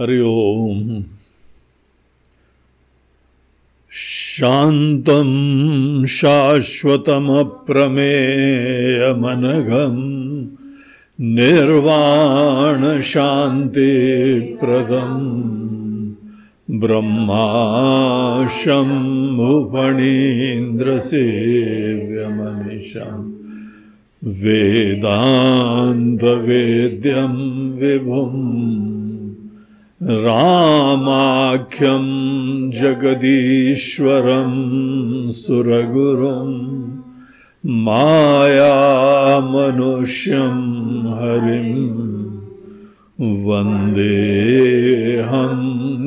हरि ओम। शान्तं शाश्वतमप्रमेयमनघम्। निर्वाणशान्तिप्रदम्। ब्रह्माशम्भुफणीन्द्रसेव्यमनिशम् वेदान्तवेद्यं विभुम्। रामाख्यं जगदीश्वरं सुरगुरुं मायामनुष्यं हरिं वन्देऽहं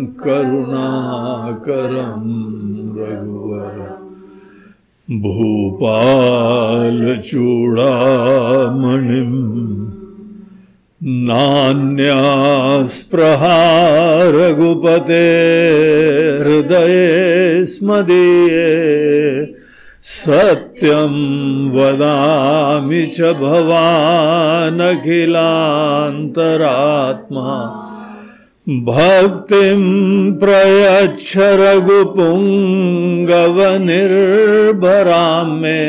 करुणाकरं रघुवर। भूपालचूडामणिम् नान्यास्पृहा रघुपते हृदये स्मदीये सत्यं वदामि च भवानखिलान्तरात्मा। भक्तिं प्रयच्छ रघुपुङ्गवनिर्भरां मे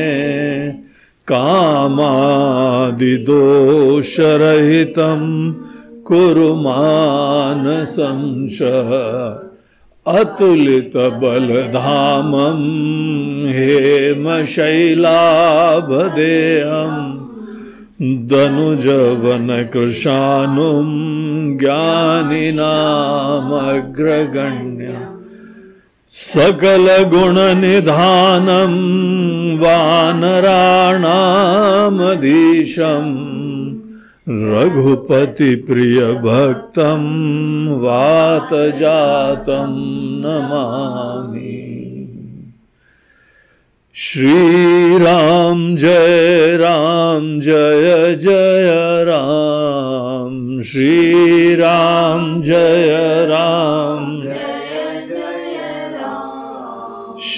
कामादिदोषरहितं कुरु मानसंशः अतुलितबलधामं हेमशैलाभदेहम् दनुजवनकृशानुं ज्ञानिनामग्रगण्य सकलगुणनिधानं वानराणामधीशं रघुपतिप्रियभक्तं वातजातं नमामि। श्रीराम जय राम जय जय राम। श्रीराम जय राम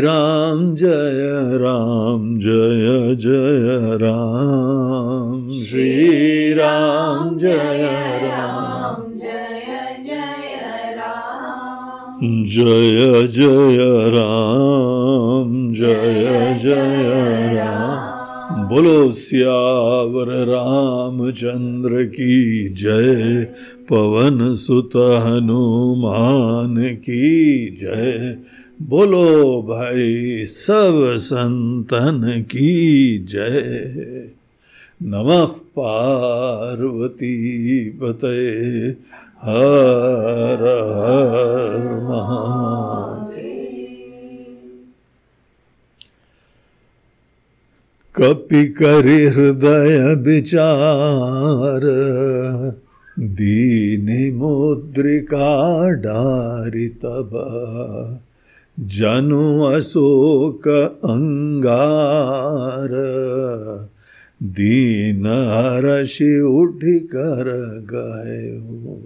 राम जय राम जय जय राम। जय राम जय जय राम। जय जय राम जय जय राम। बोलो सियावर रामचंद्र की जय पवन सुत हनुमान की जय। बोलो भाई, सब संतन की जय। नमः पार्वती पते, हर हर कपि करि हृदय विचार, दीनि मुद्रिका डारि तब। जनु अशोक अंगार, दीन हरषि उठ कर गए हो।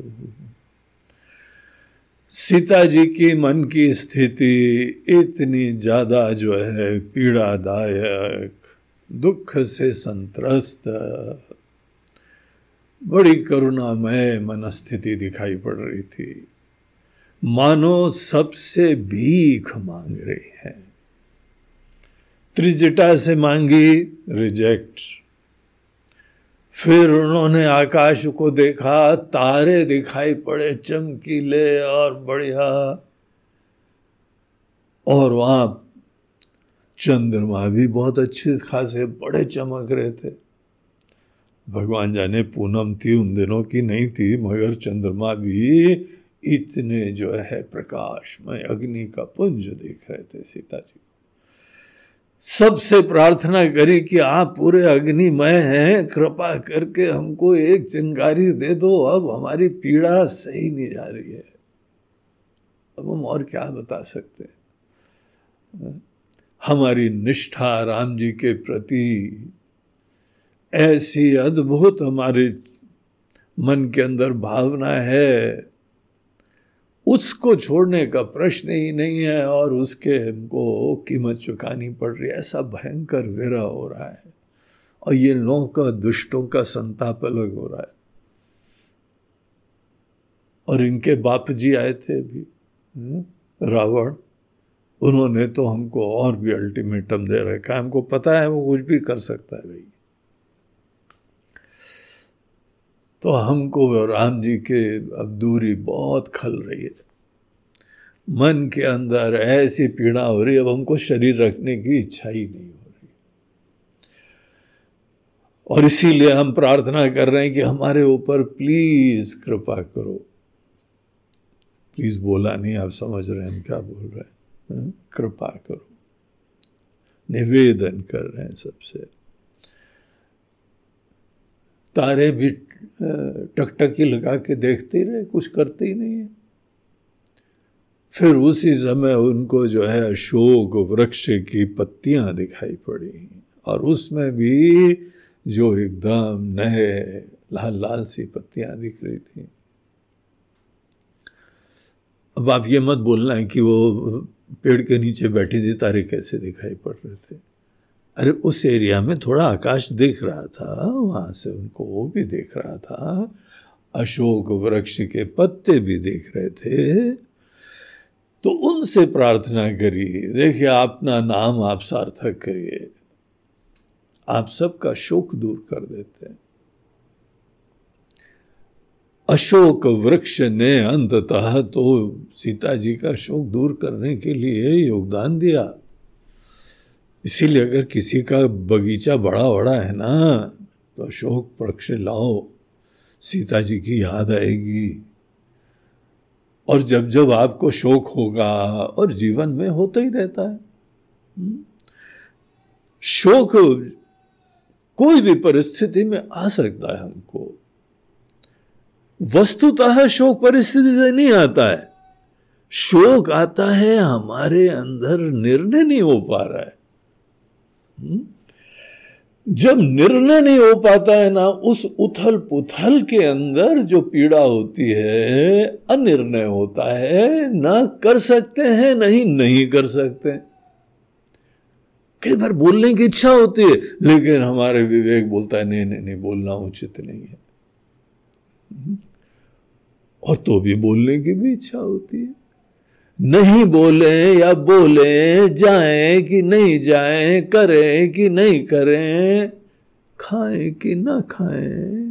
सीता जी की मन की स्थिति इतनी ज़्यादा जो है पीड़ादायक, दुख से संतरस्त। बड़ी करुणामय मनस्थिति दिखाई पड़ रही थी। मानो सबसे भीख मांग रही है। त्रिजटा से मांगी, रिजेक्ट। फिर उन्होंने आकाश को देखा, तारे दिखाई पड़े, चमकीले और बढ़िया। और वहाँ चंद्रमा भी बहुत अच्छे, खासे, बड़े चमक रहे थे। भगवान जाने पूनम थी, उन दिनों की नहीं थी, मगर चंद्रमा भी इतने जो है प्रकाश में अग्नि का पुंज देख रहे थे सीता जी सबसे प्रार्थना करी कि आप पूरे अग्निमय हैं, कृपा करके हमको एक चिंगारी दे दो, अब हमारी पीड़ा सही नहीं जा रही है। अब हम और क्या बता सकते हैं? हमारी निष्ठा राम जी के प्रति ऐसी अद्भुत हमारे मन के अंदर भावना है। उसको छोड़ने का प्रश्न ही नहीं है और उसके हमको कीमत चुकानी पड़ रही है। ऐसा भयंकर वेरा हो रहा है और ये लोगों का दुष्टों का संताप अलग हो रहा है। और इनके बाप जी आए थे अभी हम्म, रावण उन्होंने तो हमको और भी अल्टीमेटम दे रखा है। हमको पता है वो कुछ भी कर सकता है भाई। तो हमको राम जी के अब दूरी बहुत खल रही है। मन के अंदर ऐसी पीड़ा हो रही है, अब हमको शरीर रखने की इच्छा ही नहीं हो रही। और इसीलिए हम प्रार्थना कर रहे हैं कि हमारे ऊपर प्लीज़ कृपा करो। प्लीज़ बोला नहीं, आप समझ रहे हैं हम क्या बोल रहे हैं। हाँ? कृपा करो। निवेदन कर रहे हैं सबसे। तारे भी टकटकी लगा के देखते ही रहे कुछ करते ही नहीं है। फिर उसी समय उनको जो है अशोक वृक्ष की पत्तियाँ दिखाई पड़ी और उसमें भी जो एकदम नए लाल लाल सी पत्तियाँ दिख रही थी। अब आप ये मत बोलना है कि वो पेड़ के नीचे बैठी थी, तारे कैसे दिखाई पड़ रहे थे। अरे, उस एरिया में थोड़ा आकाश दिख रहा था, वहाँ से उनको वो भी देख रहा था। अशोक वृक्ष के पत्ते भी देख रहे थे। तो उनसे प्रार्थना करिए। देखिए, अपना नाम आप सार्थक करिए। आप सबका शोक दूर कर देते हैं। अशोक वृक्ष ने अंततः तो सीता जी का शोक दूर करने के लिए योगदान दिया। इसीलिए अगर किसी का बगीचा बड़ा बड़ा है ना तो अशोक वृक्ष लाओ। सीता जी की याद आएगी। और जब जब आपको शोक होगा और जीवन में होता ही रहता है। हम्म, शोक कोई भी परिस्थिति में आ सकता है हमको। वस्तुतः शोक परिस्थिति से नहीं आता है। शोक आता है हमारे अंदर निर्णय नहीं हो पा रहा है। जब निर्णय नहीं हो पाता है ना, उस उथल पुथल के अंदर जो पीड़ा होती है, अनिर्णय होता है, ना कर सकते हैं नहीं नहीं कर सकते कई बार बोलने की इच्छा होती है, लेकिन हमारे विवेक बोलता है, नहीं नहीं नहीं, बोलना उचित नहीं है। और तो भी बोलने की भी इच्छा होती है। नहीं बोले या बोले, जाए कि नहीं जाए, करें कि नहीं करें, खाए कि ना खाएँ,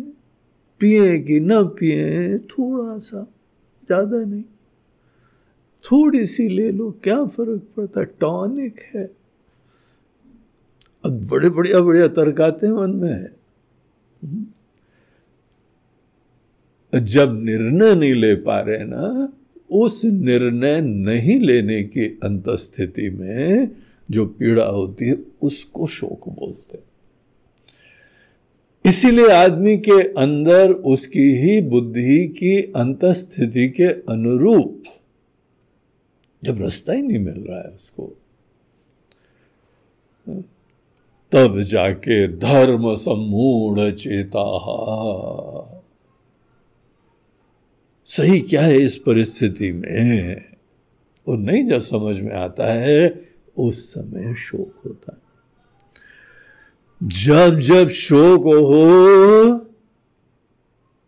पिए कि ना पिए थोड़ा सा ज़्यादा नहीं। थोड़ी सी ले लो, क्या फ़र्क पड़ता? टॉनिक है। अब बड़े बढ़िया बढ़िया तर्क आते हैं मन में। जब निर्णय नहीं ले पा रहे ना उस निर्णय नहीं लेने की अंतस्थिति में जो पीड़ा होती है, उसको शोक बोलते हैं। इसीलिए आदमी के अंदर उसकी ही बुद्धि की अंतस्थिति के अनुरूप जब रास्ता ही नहीं मिल रहा है उसको, तब जाके धर्म सम्मूढ़ चेता सही क्या है इस परिस्थिति में? और नहीं जब समझ में आता है, उस समय शोक होता है। जब जब शोक हो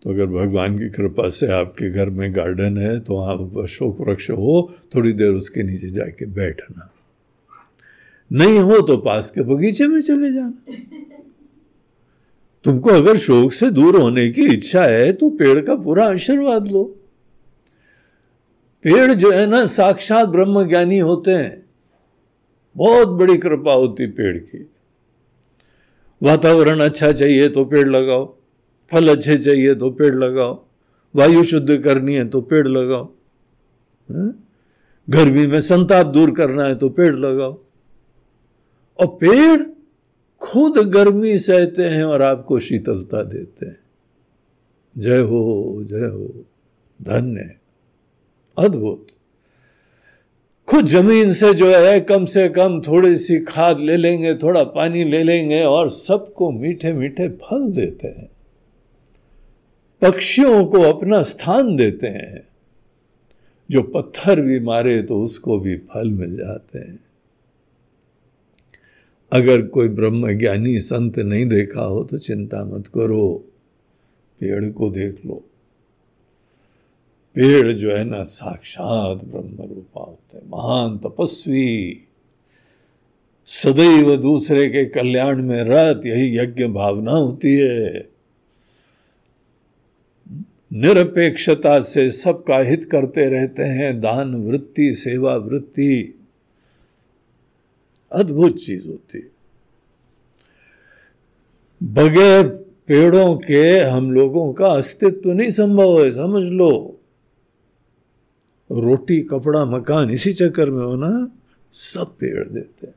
तो अगर भगवान की कृपा से आपके घर में गार्डन है तो आप शोक वृक्ष हो, थोड़ी देर उसके नीचे जाके बैठना। नहीं हो तो पास के बगीचे में चले जाना। तुमको अगर शोक से दूर होने की इच्छा है तो पेड़ का पूरा आशीर्वाद लो। पेड़ जो है ना, साक्षात ब्रह्म ज्ञानी होते हैं। बहुत बड़ी कृपा होती पेड़ की। वातावरण अच्छा चाहिए तो पेड़ लगाओ। फल अच्छे चाहिए तो पेड़ लगाओ। वायु शुद्ध करनी है तो पेड़ लगाओ। गर्मी में संताप दूर करना है तो पेड़ लगाओ। और पेड़ खुद गर्मी सहते हैं और आपको शीतलता देते हैं। जय हो जय हो, धन्य, अद्भुत। खुद ज़मीन से जो है, कम से कम थोड़ी सी खाद ले लेंगे, थोड़ा पानी ले लेंगे और सबको मीठे मीठे फल देते हैं। पक्षियों को अपना स्थान देते हैं। जो पत्थर भी मारे तो उसको भी फल मिल जाते हैं। अगर कोई ब्रह्म ज्ञानी संत नहीं देखा हो तो चिंता मत करो, पेड़ को देख लो। पेड़ जो है ना साक्षात ब्रह्म रूपा होते महान तपस्वी। सदैव दूसरे के कल्याण में रत यही यज्ञ भावना होती है। निरपेक्षता से सबका हित करते रहते हैं, दान वृत्ति, सेवा वृत्ति। अद्भुत चीज़ होती है। बगैर पेड़ों के हम लोगों का अस्तित्व नहीं संभव है, समझ लो। रोटी, कपड़ा, मकान, इसी चक्कर में हो ना, सब पेड़ देते हैं।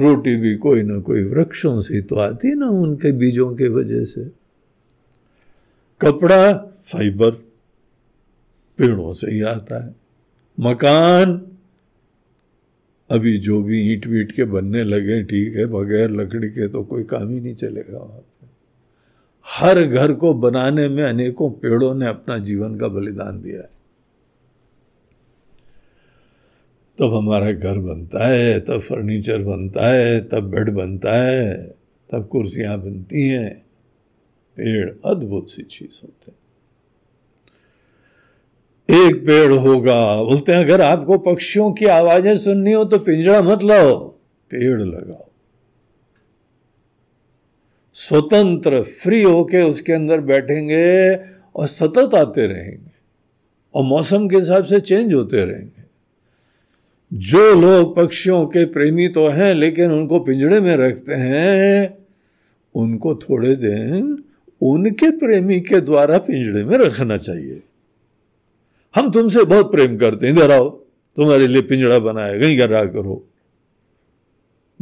रोटी भी कोई ना कोई वृक्षों से तो आती ना उनके बीजों के वजह से। कपड़ा फाइबर, पेड़ों से ही आता है। मकान अभी जो भी ईंट वीट के बनने लगे, ठीक है, बगैर लकड़ी के तो कोई काम ही नहीं चलेगा वहाँ पे। हर घर को बनाने में अनेकों पेड़ों ने अपना जीवन का बलिदान दिया है। तब हमारा घर बनता है, तब फर्नीचर बनता है, तब बेड बनता है, तब कुर्सियाँ बनती हैं। पेड़ अद्भुत सी चीज़ होते एक पेड़ होगा। बोलते हैं, अगर आपको पक्षियों की आवाज़ें सुननी हो तो पिंजरा मत लाओ, पेड़ लगाओ। स्वतंत्र फ्री होके उसके अंदर बैठेंगे और सतत आते रहेंगे और मौसम के हिसाब से चेंज होते रहेंगे। जो लोग पक्षियों के प्रेमी तो हैं, लेकिन उनको पिंजड़े में रखते हैं, उनको थोड़े दिन उनके प्रेमी के द्वारा पिंजड़े में रखना चाहिए। हम तुमसे बहुत प्रेम करते हैं। इधर आओ, तुम्हारे लिए पिंजड़ा बनाया कहीं रहा करो।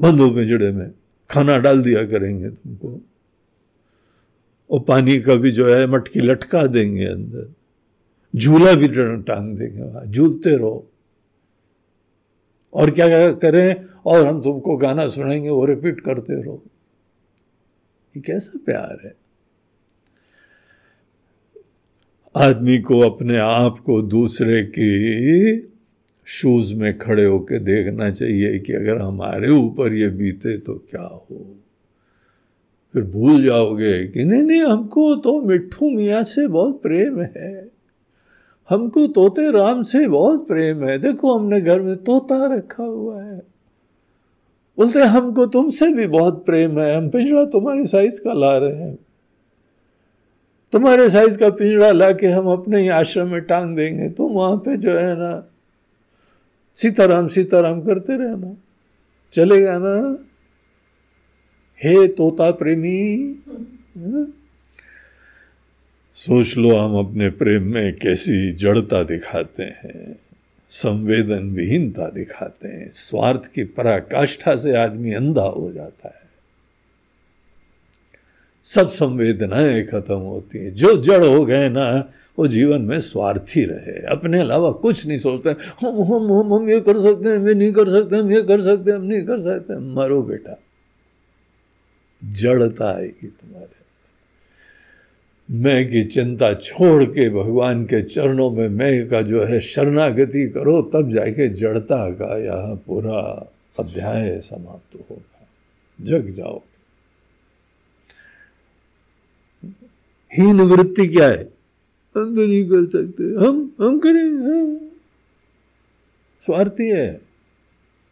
बंदो पिंजड़े में खाना डाल दिया करेंगे तुमको। और पानी का भी जो है, मटकी लटका देंगे अंदर। झूला भी टांग देंगे वहाँ, झूलते रहो। और क्या क्या करें? और हम तुमको गाना सुनाएँगे, वो रिपीट करते रहो। ये कैसा प्यार है? आदमी को अपने आप को दूसरे की शूज़ में खड़े होकर देखना चाहिए कि अगर हमारे ऊपर ये बीते तो क्या हो। फिर भूल जाओगे कि नहीं नहीं, हमको तो मिट्ठू मियाँ से बहुत प्रेम है। हमको तोते राम से बहुत प्रेम है। देखो, हमने घर में तोता रखा हुआ है। बोलते हमको तुमसे भी बहुत प्रेम है। हम पिंजरा तुम्हारे साइज़ का ला रहे हैं। तुम्हारे साइज़ का पिंजरा ला के हम अपने ही आश्रम में टांग देंगे। तुम वहाँ पे जो है ना, सीताराम सीताराम करते रहना। चलेगा ना? हे तोता प्रेमी हाँ? सोच लो हम अपने प्रेम में कैसी जड़ता दिखाते हैं संवेदन विहीनता दिखाते हैं। स्वार्थ की पराकाष्ठा से आदमी अंधा हो जाता है। सब संवेदनाएँ खत्म होती हैं। जो जड़ हो गए ना, वो जीवन में स्वार्थी रहे। अपने अलावा कुछ नहीं सोचते। हम हम हम हम ये कर सकते हैं, हम ये नहीं कर सकते, हम ये कर सकते हम नहीं कर सकते। मरो बेटा। जड़ता आएगी तुम्हारे मैं की चिंता छोड़ के भगवान के चरणों में, मैं का जो है शरणागति करो, तब जाके जड़ता का यह पूरा अध्याय समाप्त होगा। जग जाओगे हीन वृत्ति क्या है? हम तो नहीं कर सकते। हम हम करेंगे हाँ। स्वार्थी है।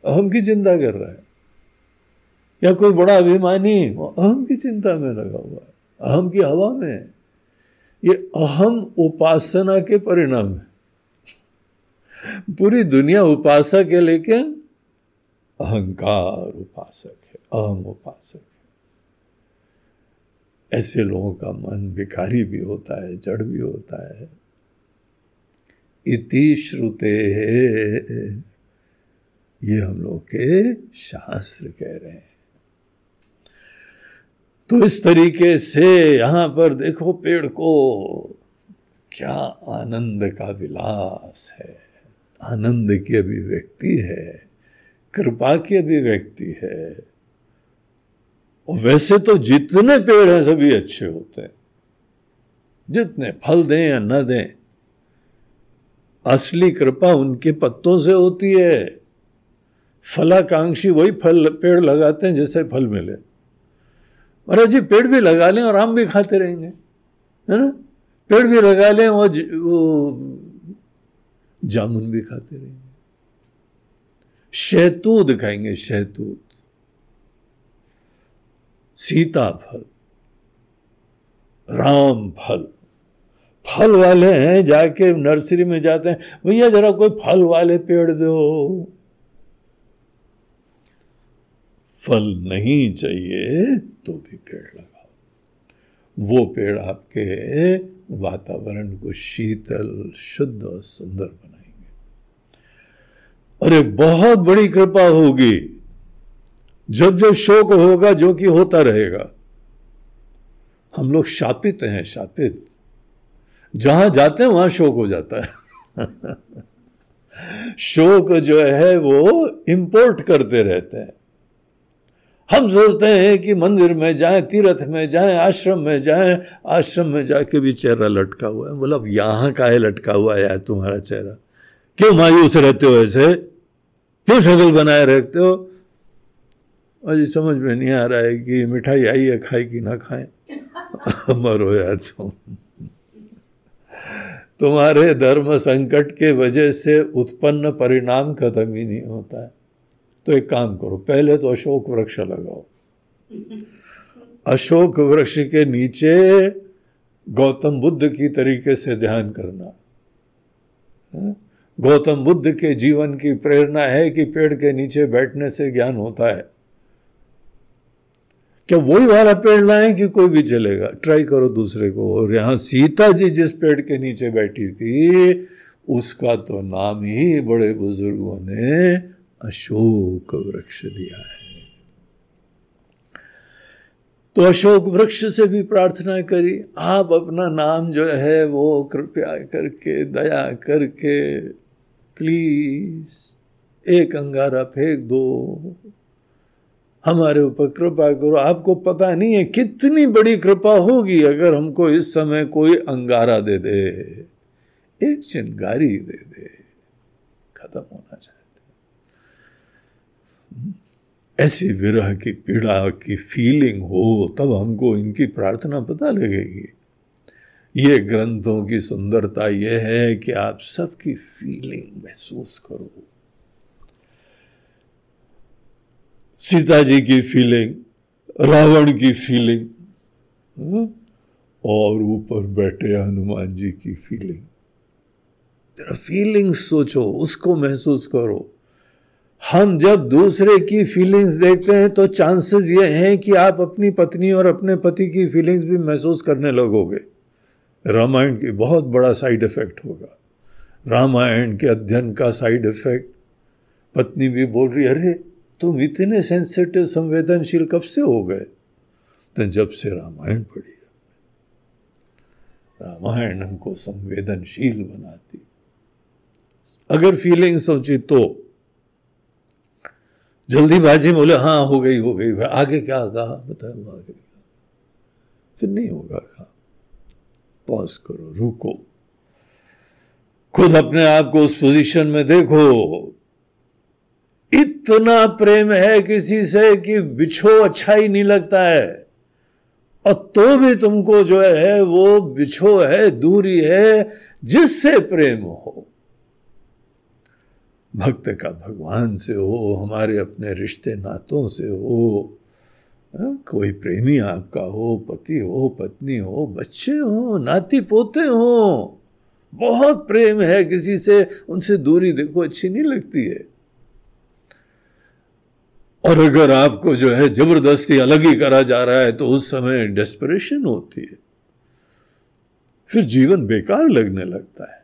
अहम की चिंता कर रहा है। या कोई बड़ा अभिमानी अहम की चिंता में लगा हुआ है। अहम की हवा में। है ये अहम उपासना के परिणाम है। पूरी दुनिया उपासक है, लेकिन अहंकार उपासक है। अहम उपासक। है ऐसे लोगों का मन भिखारी भी होता है, जड़ भी होता है। इति श्रुते ये हम लोग के शास्त्र कह रहे हैं। तो इस तरीके से यहाँ पर देखो पेड़ को, क्या आनंद का विलास है। आनंद की अभिव्यक्ति है, कृपा की अभिव्यक्ति है। और वैसे तो जितने पेड़ हैं सभी अच्छे होते हैं। जितने फल दें या न दें, असली कृपा उनके पत्तों से होती है। फलाकांक्षी वही फल, पेड़ लगाते हैं जिससे फल मिले। महाराज जी, पेड़ भी लगा लें और आम भी खाते रहेंगे, है ना? पेड़ भी लगा लें और वो जामुन भी खाते रहेंगे। शहतूत खाएँगे, शहतूत। सीता फल राम फल फल वाले हैं, जाके नर्सरी में जाते हैं, भैया जरा कोई फल वाले पेड़ दो। फल नहीं चाहिए तो भी पेड़ लगाओ। वो पेड़ आपके वातावरण को शीतल, शुद्ध और सुंदर बनाएँगे। अरे, बहुत बड़ी कृपा होगी। जब जब शोक होगा, जो कि होता रहेगा। हम लोग शापित हैं, शापित। जहाँ जाते हैं, वहाँ शोक हो जाता है। शोक जो है, वो इंपोर्ट करते रहते हैं। हम सोचते हैं कि मंदिर में जाए, तीर्थ में जाए, आश्रम में जाए, आश्रम में जाके भी चेहरा लटका हुआ है। बोला यहाँ का है लटका हुआ है यार तुम्हारा चेहरा। क्यों मायूस रहते हो ऐसे? क्यों शक्ल बनाए रखते हो? अजी समझ में नहीं आ रहा है कि मिठाई आई है खाए कि ना खाए। मरो यार तुम। तुम्हारे धर्म संकट के वजह से उत्पन्न परिणाम खत्म ही नहीं होता है। तो एक काम करो, पहले तो अशोक वृक्ष लगाओ। अशोक वृक्ष के नीचे गौतम बुद्ध की तरीके से ध्यान करना। हाँ? गौतम बुद्ध के जीवन की प्रेरणा है कि पेड़ के नीचे बैठने से ज्ञान होता है। क्या वही वाला पेड़ लाए कि कोई भी चलेगा ट्राई करो दूसरे को। और यहाँ सीता जी जिस पेड़ के नीचे बैठी थी, उसका तो नाम ही बड़े बुज़ुर्गों ने अशोक वृक्ष दिया है। तो अशोक वृक्ष से भी प्रार्थना करी। आप अपना नाम जो है वो कृपया करके, दया करके प्लीज़ एक अंगारा फेंक दो। हमारे ऊपर कृपा करो। आपको पता नहीं है कितनी बड़ी कृपा होगी अगर हमको इस समय कोई अंगारा दे दे, एक चिंगारी दे दे। खत्म होना चाहते ऐसी विरह की पीड़ा की फीलिंग हो, तब हमको इनकी प्रार्थना पता लगेगी। ये ग्रंथों की सुंदरता यह है कि आप सबकी फीलिंग महसूस करो। सीता जी की फीलिंग रावण की फीलिंग हाँ? और ऊपर बैठे हनुमान जी की फीलिंग तेरा फीलिंग्स सोचो, उसको महसूस करो। हम जब दूसरे की फीलिंग्स देखते हैं तो चांसेस ये हैं कि आप अपनी पत्नी और अपने पति की फीलिंग्स भी महसूस करने लगोगे। रामायण की बहुत बड़ा साइड इफ़ेक्ट होगा। रामायण के अध्ययन का साइड इफ़ेक्ट पत्नी भी बोल रही, अरे तुम इतने सेंसिटिव संवेदनशील कब से हो गए? तो जब से रामायण पढ़ी रामायण हमको संवेदनशील बनाती। अगर फीलिंग सोची तो जल्दीबाजी बोले हाँ हो गई हो गई आगे क्या कहा? बताओ आगे क्या फिर नहीं होगा कहा। पॉज करो, रुको। खुद अपने आप को उस पोजीशन में देखो। इतना प्रेम है किसी से कि बिछो अच्छा ही नहीं लगता है। और तो भी तुमको जो है वो बिछो है दूरी है जिससे प्रेम हो। भक्त का भगवान से हो हमारे अपने रिश्ते नातों से हो हाँ, कोई प्रेमी आपका हो पति हो पत्नी हो बच्चे हो नाती पोते हो बहुत प्रेम है किसी से उनसे दूरी देखो अच्छी नहीं लगती है। और अगर आपको जो है ज़बरदस्ती अलग ही करा जा रहा है तो उस समय डेस्परेशन होती है। फिर जीवन बेकार लगने लगता है।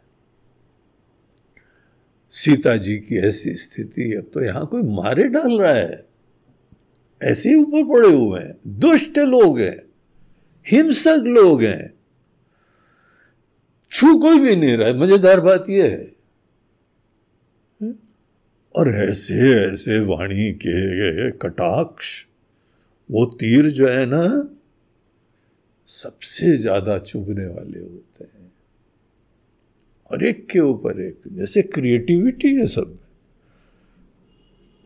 सीता जी की ऐसी स्थिति, अब तो यहाँ कोई मारे डाल रहा है। ऐसे ही ऊपर पड़े हुए हैं। दुष्ट लोग हैं। हिंसक लोग हैं। छू कोई भी नहीं रहा है। मज़ेदार बात यह है। और ऐसे ऐसे वाणी के कटाक्ष, वो तीर जो है ना, सबसे ज़्यादा चुभने वाले होते हैं। और एक के ऊपर एक, जैसे क्रिएटिविटी है सब।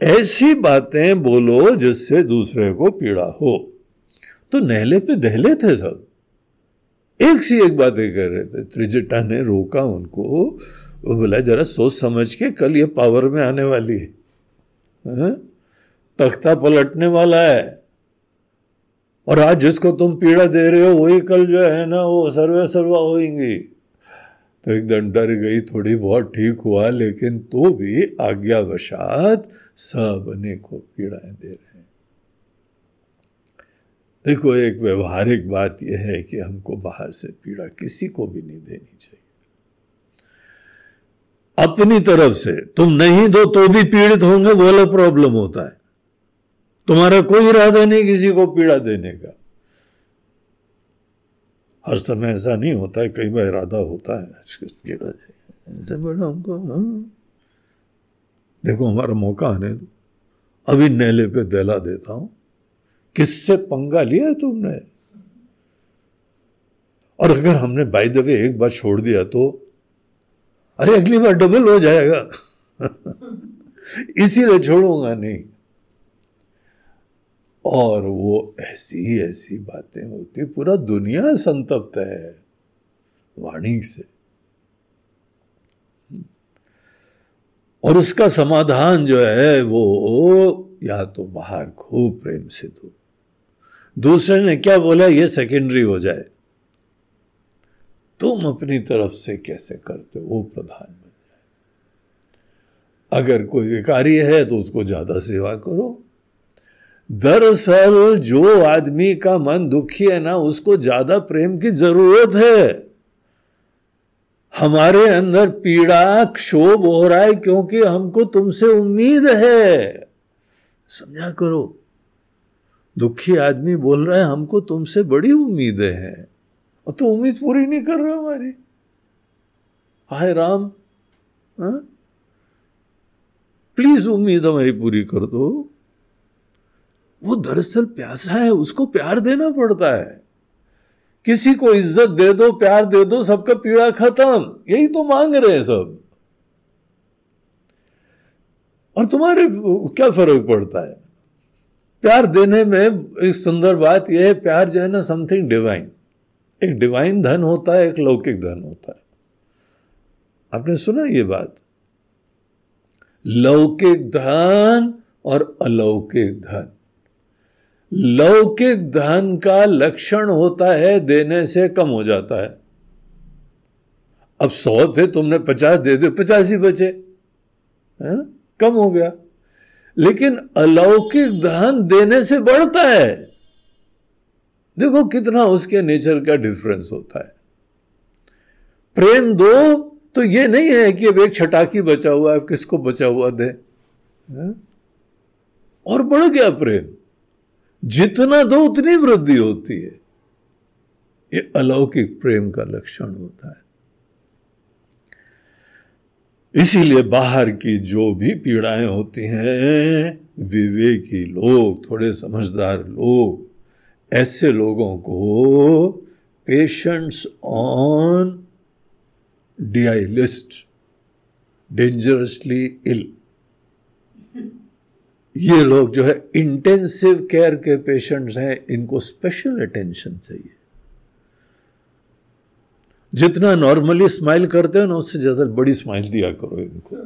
ऐसी बातें बोलो जिससे दूसरे को पीड़ा हो। तो नहले पे दहले थे सब। एक सी एक बातें कर रहे थे। त्रिजटा ने रोका उनको। वो बोला, जरा सोच समझ के कल ये पावर में आने वाली है। हाँ? तख्ता पलटने वाला है। और आज जिसको तुम पीड़ा दे रहे हो, वही कल जो है ना, वो सर्वे सर्वा होंगी तो एकदम डर गई, थोड़ी बहुत ठीक हुआ, लेकिन तो भी आज्ञावशात सबने को पीड़ाएँ दे रहे हैं। देखो, एक व्यवहारिक बात यह है कि हमको बाहर से पीड़ा किसी को भी नहीं देनी चाहिए। अपनी तरफ़ से। तुम नहीं दो तो भी पीड़ित होंगे, वो अलग प्रॉब्लम होता है। तुम्हारा कोई इरादा नहीं किसी को पीड़ा देने का। हर समय ऐसा नहीं होता है, कई बार इरादा होता है। ऐसे बोला हमको हाँ। देखो, हमारा मौका आने दो। अभी नेले पे दहला देता हूँ। किससे पंगा लिया तुमने? और अगर हमने बाई दबे एक बार छोड़ दिया तो अरे अगली बार डबल हो जाएगा। इसीलिए छोड़ूँगा नहीं। और वो ऐसी ऐसी बातें होती पूरा दुनिया संतप्त है वाणी से। और उसका समाधान जो है, वो या तो बाहर खूब प्रेम से दो। दूसरे ने क्या बोला, ये सेकेंडरी हो जाए। तुम अपनी तरफ़ से कैसे करते वो प्रधान बन जाए। अगर कोई विकारी है तो उसको ज़्यादा सेवा करो। दरअसल जो आदमी का मन दुखी है ना, उसको ज़्यादा प्रेम की ज़रूरत है। हमारे अंदर पीड़ा, क्षोभ हो रहा है क्योंकि हमको तुमसे उम्मीद है। समझा करो। दुखी आदमी बोल रहा है, हमको तुमसे बड़ी उम्मीदें हैं। और तो उम्मीद पूरी नहीं कर रहे हमारी? हाय राम प्लीज़ हाँ? उम्मीद हमारी पूरी कर दो। वो दरअसल प्यासा है, उसको प्यार देना पड़ता है। किसी को इज़्ज़त दे दो, प्यार दे दो, सबका पीड़ा खत्म। यही तो मांग रहे हैं सब। और तुम्हारे क्या फ़र्क पड़ता है? प्यार देने में एक सुंदर बात यह है, प्यार जो है ना समथिंग डिवाइन एक डिवाइन धन होता है, एक लौकिक धन होता है। आपने सुना ये बात? लौकिक धन और अलौकिक धन। लौकिक धन का लक्षण होता है, देने से कम हो जाता है। अब सौ थे, तुमने पचास दे दे पचास ही बचे। है ना? कम हो गया। लेकिन अलौकिक धन देने से बढ़ता है। देखो कितना उसके नेचर का डिफरेंस होता है। प्रेम दो तो ये नहीं है कि अब एक छटाकी बचा हुआ है किसको बचा हुआ दे और बढ़ गया प्रेम। जितना दो, उतनी वृद्धि होती है। ये अलौकिक प्रेम का लक्षण होता है। इसीलिए बाहर की जो भी पीड़ाएँ होती हैं, विवेकी लोग, थोड़े समझदार लोग ऐसे लोगों को patients on DI list dangerously ill ये लोग जो है इंटेंसिव केयर के पेशेंट्स हैं, इनको स्पेशल अटेंशन चाहिए। जितना नॉर्मली स्माइल करते हो ना, उससे ज़्यादा बड़ी स्माइल दिया करो इनको।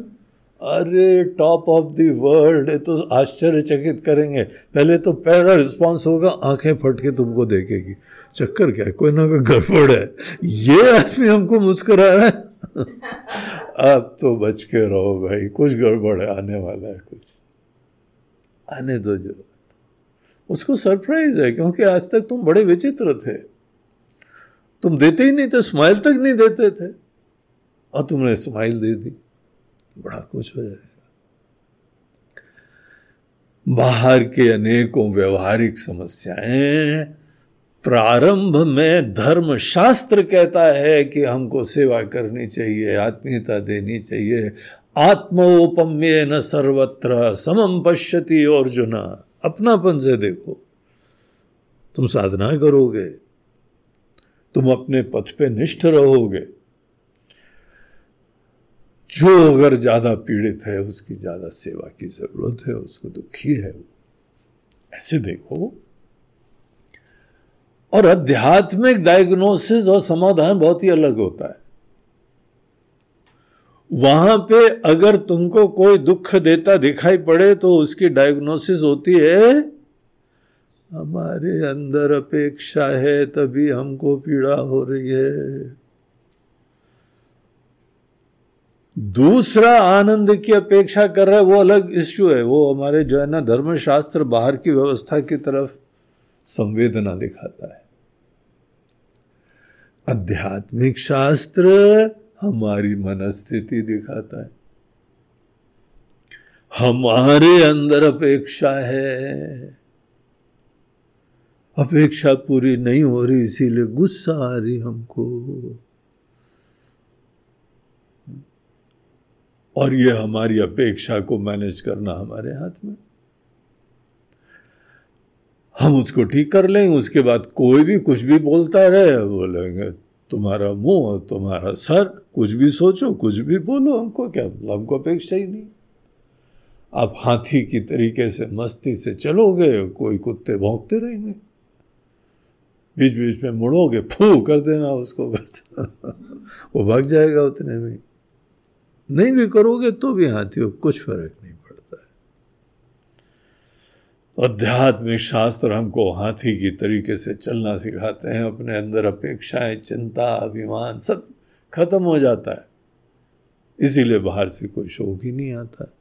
अरे टॉप ऑफ़ द वर्ल्ड तो आश्चर्यचकित करेंगे। पहले तो पहला रिस्पांस होगा, आँखें फट के तुमको देखेगी। चक्कर क्या है? कोई ना कोई गड़बड़ है। ये आदमी हमको मुस्कुरा रहा है। अब तो बच के रहो भाई, कुछ गड़बड़ है, आने वाला है कुछ। आने दो जो। उसको सरप्राइज़ है, क्योंकि आज तक तुम बड़े विचित्र थे। तुम देते ही नहीं थे स्माइल तक नहीं देते थे। और तुमने स्माइल दे दी। बड़ा कुछ हो जाएगा। बाहर के अनेकों व्यवहारिक समस्याएँ प्रारंभ में धर्म शास्त्र कहता है कि हमको सेवा करनी चाहिए, आत्मीयता देनी चाहिए। आत्मोपम्य न सर्वत्र समम पश्यति अर्जुन। अपनापन से देखो। तुम साधना करोगे। तुम अपने पथ पे निष्ठ रहोगे। जो अगर ज़्यादा पीड़ित है, उसकी ज़्यादा सेवा की ज़रूरत है, उसको दुखी है, ऐसे देखो। और आध्यात्मिक डायग्नोसिस और समाधान बहुत ही अलग होता है। वहाँ पे अगर तुमको कोई दुख देता दिखाई पड़े तो उसकी डायग्नोसिस होती है, हमारे अंदर अपेक्षा है, तभी हमको पीड़ा हो रही है। दूसरा आनंद की अपेक्षा कर रहा है, वो अलग इश्यू है। वो हमारे जो है ना, धर्मशास्त्र बाहर की व्यवस्था की तरफ़ संवेदना दिखाता है। आध्यात्मिक शास्त्र हमारी मनस्थिति दिखाता है। हमारे अंदर अपेक्षा है। अपेक्षा पूरी नहीं हो रही, इसीलिए गुस्सा आ रही हमको। और ये हमारी अपेक्षा को मैनेज करना हमारे हाथ में। हम उसको ठीक कर लेंगे उसके बाद कोई भी कुछ भी बोलता रहे, बोलेंगे, तुम्हारा मुँह तुम्हारा सर, कुछ भी सोचो, कुछ भी बोलो, हमको क्या, हमको अपेक्षा ही नहीं। आप हाथी की तरीके से, मस्ती से चलोगे, कोई कुत्ते भौंकते रहेंगे। बीच बीच में मुड़ोगे फू कर देना उसको, बस। वो भाग जाएगा उतने में नहीं भी करोगे तो भी हाथी हो कुछ फ़र्क नहीं पड़ता है। अध्यात्मिक शास्त्र हमको हाथी की तरीके से चलना सिखाते हैं, अपने अंदर अपेक्षाएँ, चिंता, अभिमान सब खत्म हो जाता है। इसीलिए बाहर से कोई शोक ही नहीं आता।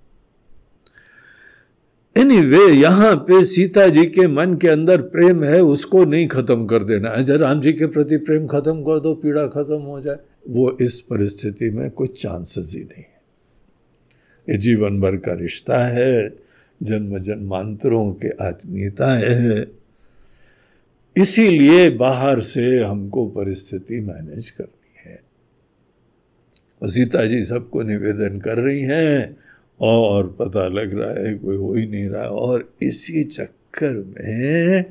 एनी वे यहाँ पे सीता जी के मन के अंदर प्रेम है, उसको नहीं खत्म कर देना है। राम जी के प्रति प्रेम खत्म कर दो, पीड़ा खत्म हो जाए। वो इस परिस्थिति में कोई चांसेस ही नहीं है। ये जीवन भर का रिश्ता है, जन्म जन्मांतरों के आत्मीयता है। इसीलिए बाहर से हमको परिस्थिति मैनेज करनी है। सीता जी सबको निवेदन कर रही हैं, और पता लग रहा है कोई हो ही नहीं रहा। और इसी चक्कर में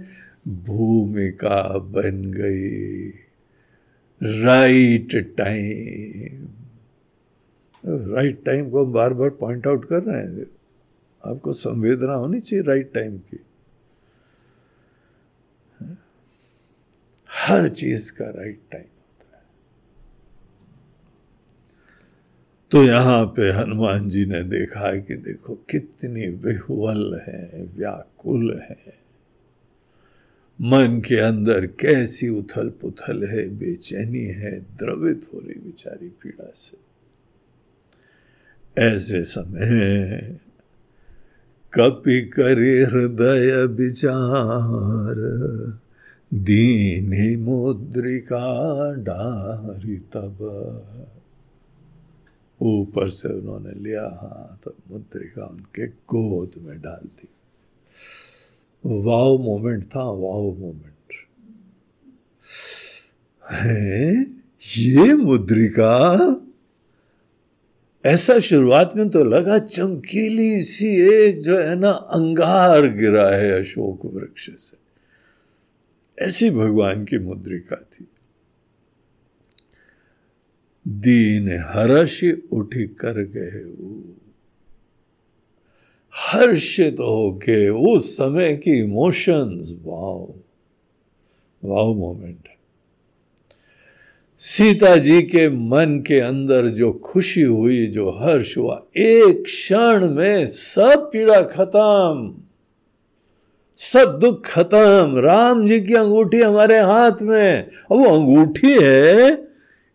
भूमिका बन गई। Right time. राइट टाइम को हम बार बार पॉइंट आउट कर रहे हैं। आपको संवेदना होनी चाहिए राइट टाइम की। हर चीज़ का राइट टाइम होता है। तो यहाँ पे हनुमान जी ने देखा है कि देखो कितनी विह्वल है, व्याकुल है। मन के अंदर कैसी उथल पुथल है, बेचैनी है, द्रवित हो रही बिचारी पीड़ा से। ऐसे समय कपि करे हृदय विचार, दीन मुद्रिका डारी तब। ऊपर से उन्होंने लिया हाथ तो मुद्रिका उनके गोद में डाल दी। वाव मोमेंट था, वाव मोमेंट। है? ये मुद्रिका? ऐसा शुरुआत में तो लगा चमकीली सी एक जो है ना, अंगार गिरा है अशोक वृक्ष से। ऐसी भगवान की मुद्रिका थी। दीन हर्ष उठ कर गए हर्षित होके उस समय की emotions wow wow moment Sita ji के मन के अंदर जो खुशी हुई, जो हर्ष हुआ, एक क्षण में सब पीड़ा खत्म, सब दुख खत्म। राम जी की अंगूठी हमारे हाथ में वो अंगूठी है,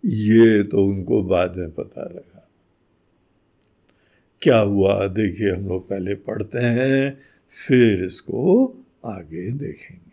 ये तो उनको बाद में पता लगा। क्या हुआ? देखिए, हम लोग पहले पढ़ते हैं, फिर इसको आगे देखेंगे।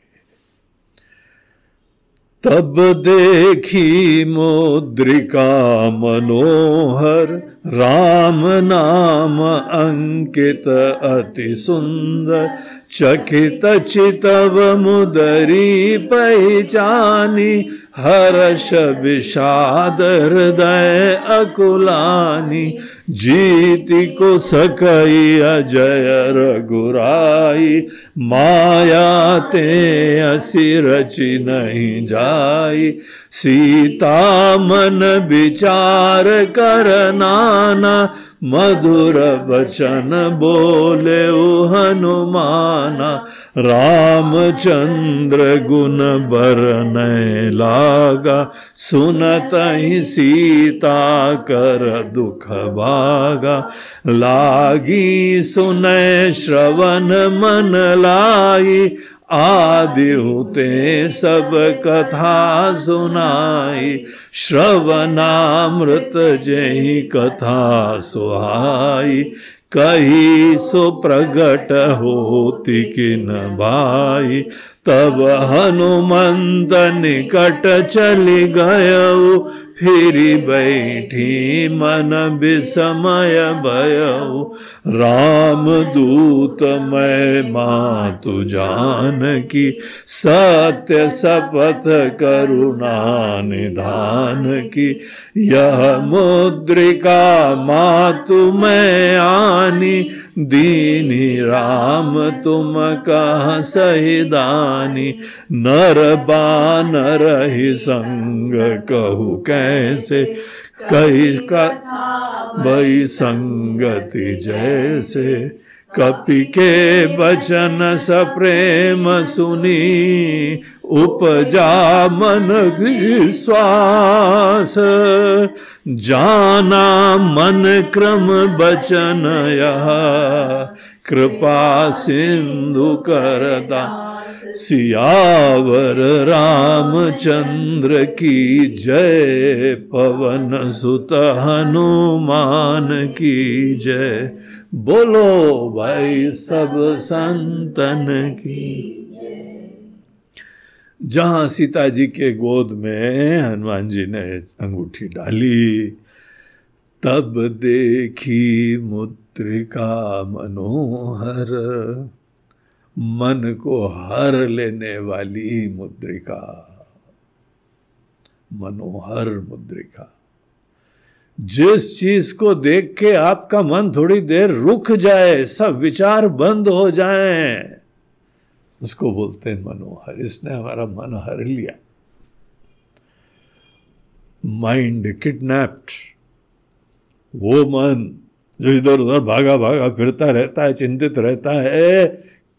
तब देखी मुद्रिका मनोहर, राम नाम अंकित अति सुंदर, चकित चितव मुदरी पहचानी हर्ष विषाद हृदय अकुलानी, जीति को सकई अजय रघुराई, माया ते असी रचि नहीं जाई। सीता मन विचार कर नाना, मधुर वचन बोले हनुमाना। रामचंद्र गुण बरन लागा, सुनत सीता कर दुख भागा। लागी सुन श्रवण मन लाई, आदि होते सब कथा सुनाई। श्रवणामृत जही कथा सुहाई। कही सो प्रगट होती कि न भाई? तब हनुमंत निकट चली गय फिर बैठी मन विसमय भय राम दूत, मैं मातु जान की सत्य शपथ करुणा निधान की यह मुद्रिका मातु मैं आनी दीनी राम, तुम कह सही दानी नर बानर ही संग कहू कैसे? कही का भई संगति जैसे। कपि के बचन सप्रेम सुनी उपजा मन विश्वास, जाना मन क्रम बचन कृपा सिंधु करदा, सियावर रामचंद्र की जय। पवन सुत हनुमान की जय। बोलो भाई सब संतन की। जहाँ सीता जी के गोद में हनुमान जी ने अंगूठी डाली, तब देखी मुद्रिका मनोहर। मन को हर लेने वाली मुद्रिका। मनोहर मुद्रिका। जिस चीज़ को देख के आपका मन थोड़ी देर रुक जाए, सब विचार बंद हो जाएँ। उसको बोलते हैं मनोहर। इसने हमारा मन हर लिया। माइंड किडनैप्ड वो मन जो इधर उधर भागा भागा फिरता रहता है, चिंतित रहता है,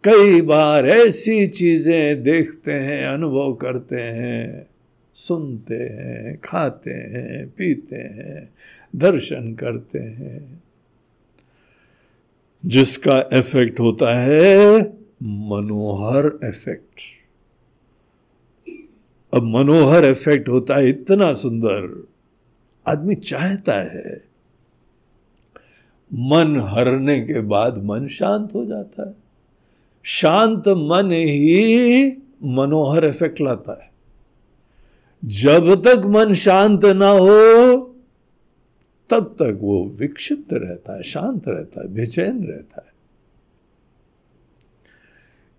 कई बार ऐसी चीज़ें देखते हैं, अनुभव करते हैं, सुनते हैं, खाते हैं, पीते हैं, दर्शन करते हैं। जिसका इफ़ेक्ट होता है मनोहर इफ़ेक्ट अब मनोहर इफ़ेक्ट होता है इतना सुंदर। आदमी चाहता है मन हरने के बाद मन शांत हो जाता है। शांत मन ही मनोहर इफ़ेक्ट लाता है। जब तक मन शांत ना हो, तब तक वो विक्षिप्त रहता है, शांत रहता है, बेचैन रहता है।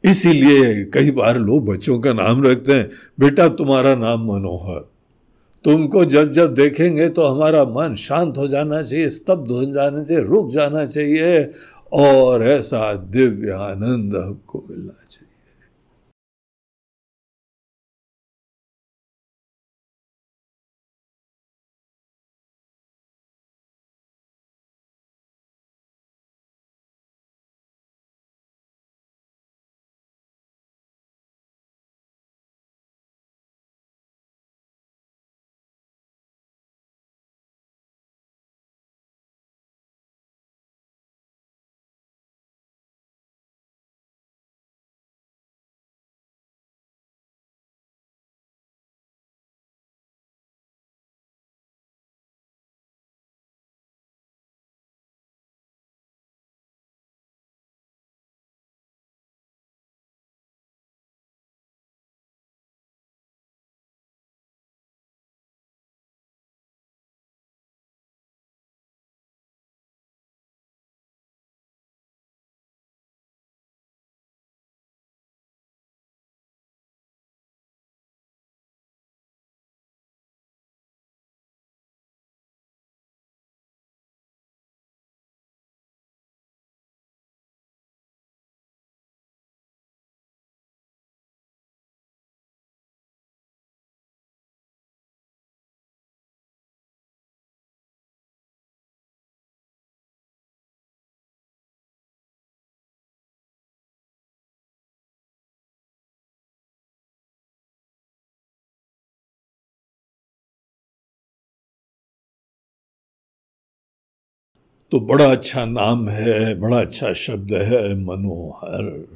इसीलिए कई बार लोग बच्चों का नाम रखते हैं, बेटा, तुम्हारा नाम मनोहर। तुमको जब जब देखेंगे तो हमारा मन शांत हो जाना चाहिए, स्तब्ध हो जाना चाहिए, रुक जाना चाहिए और ऐसा दिव्य आनंद हमको मिलना चाहिए। तो बड़ा अच्छा नाम है, बड़ा अच्छा शब्द है, मनोहर।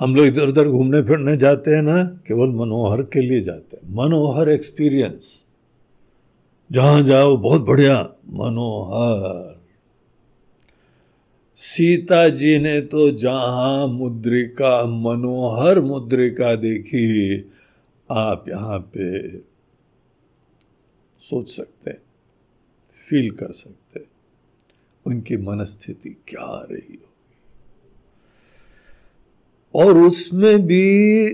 हम लोग इधर उधर घूमने फिरने जाते हैं ना, केवल मनोहर के लिए जाते हैं। मनोहर एक्सपीरियंस। जहाँ जाओ, बहुत बढ़िया, मनोहर। सीता जी ने तो जहाँ मुद्रिका, मनोहर मुद्रिका देखी, आप यहाँ पे सोच सकते हैं। फील कर सकते उनकी मनस्थिति क्या रही होगी। और उसमें भी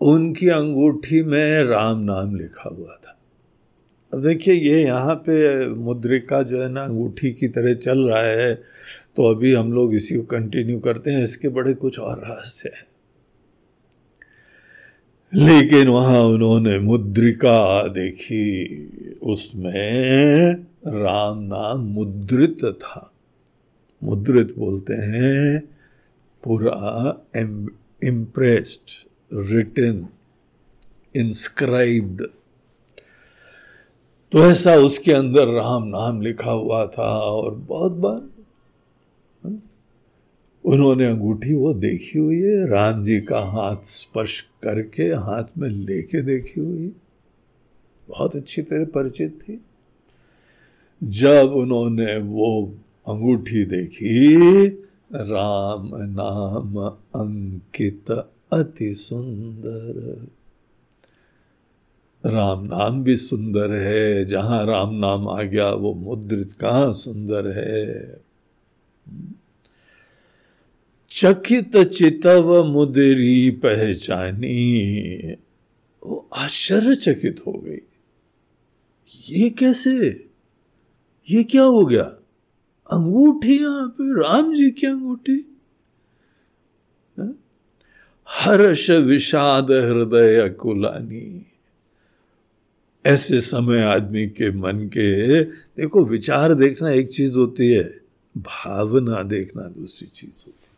उनकी अंगूठी में राम नाम लिखा हुआ था। अब देखिए, ये यहाँ पे मुद्रिका जो है ना, अंगूठी की तरह चल रहा है। तो अभी हम लोग इसी को कंटिन्यू करते हैं। इसके बड़े कुछ और रहस्य हैं। लेकिन वहाँ उन्होंने मुद्रिका देखी। उसमें राम नाम मुद्रित था। मुद्रित बोलते हैं पूरा इम्प्रेस्ड रिटन इंस्क्राइब्ड तो ऐसा उसके अंदर राम नाम लिखा हुआ था और बहुत बार हाँ, उन्होंने अंगूठी वो देखी हुई है राम जी का हाथ स्पर्श करके हाथ में लेके देखी हुई। बहुत अच्छी तरह परिचित थी। जब उन्होंने वो अंगूठी देखी, राम नाम अंकित अति सुंदर। राम नाम भी सुंदर है, जहाँ राम नाम आ गया, वो मुद्रित कहाँ सुंदर है? चकित चितव मुदरी पहचानी, वो आश्चर्यचकित हो गई। ये कैसे? ये क्या हो गया? अंगूठी यहाँ पे, राम जी की अंगूठी। हाँ? हर्ष विषाद हृदय कुलानी ऐसे समय आदमी के मन के, देखो, विचार देखना एक चीज़ होती है, भावना देखना दूसरी चीज़ होती है।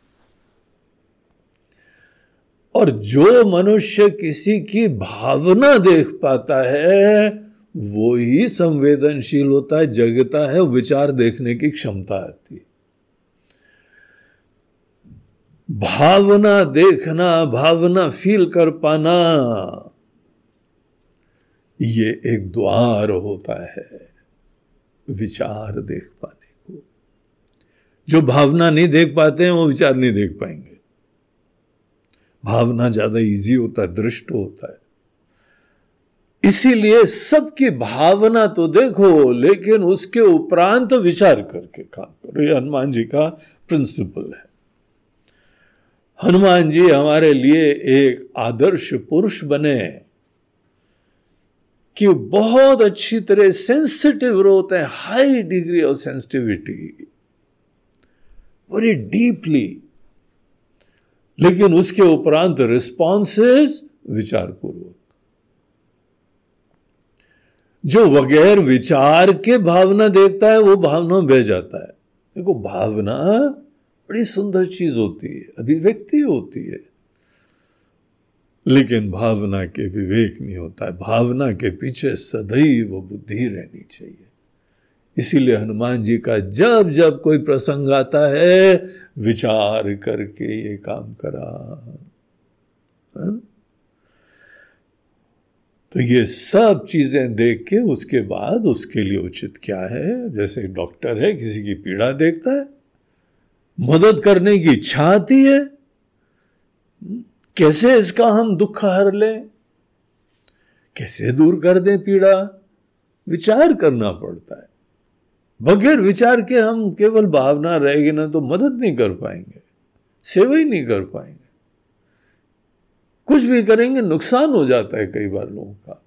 और जो मनुष्य किसी की भावना देख पाता है वो ही संवेदनशील होता है, जगता है विचार देखने की क्षमता आती है। भावना देखना, भावना फील कर पाना, ये एक द्वार होता है विचार देख पाने को। जो भावना नहीं देख पाते हैं, वो विचार नहीं देख पाएँगे। भावना ज़्यादा इजी होता है, दृष्ट होता है। इसीलिए सबकी भावना तो देखो, लेकिन उसके उपरांत विचार करके काम करो। ये हनुमान जी का प्रिंसिपल है। हनुमान जी हमारे लिए एक आदर्श पुरुष बने कि बहुत अच्छी तरह सेंसिटिव होते हैं high degree of sensitivity very deeply लेकिन उसके उपरांत रिस्पॉन्सेस विचारपूर्वक। जो बगैर विचार के भावना देखता है, वो भावना बह जाता है। देखो, भावना बड़ी सुंदर चीज़ होती है, अभिव्यक्ति होती है। लेकिन भावना के विवेक नहीं होता है। भावना के पीछे सदैव बुद्धि रहनी चाहिए। इसीलिए हनुमान जी का जब जब कोई प्रसंग आता है, विचार करके ये काम करा। है? तो ये सब चीज़ें देख के उसके बाद उसके लिए उचित क्या है? जैसे डॉक्टर है, किसी की पीड़ा देखता है, मदद करने की इच्छा आती है, कैसे इसका हम दुख हर लें? कैसे दूर कर दें पीड़ा? विचार करना पड़ता है। बगैर विचार के हम केवल भावना रहेगी ना तो मदद नहीं कर पाएँगे, सेवा ही नहीं कर पाएँगे। कुछ भी करेंगे, नुकसान हो जाता है कई बार लोगों का।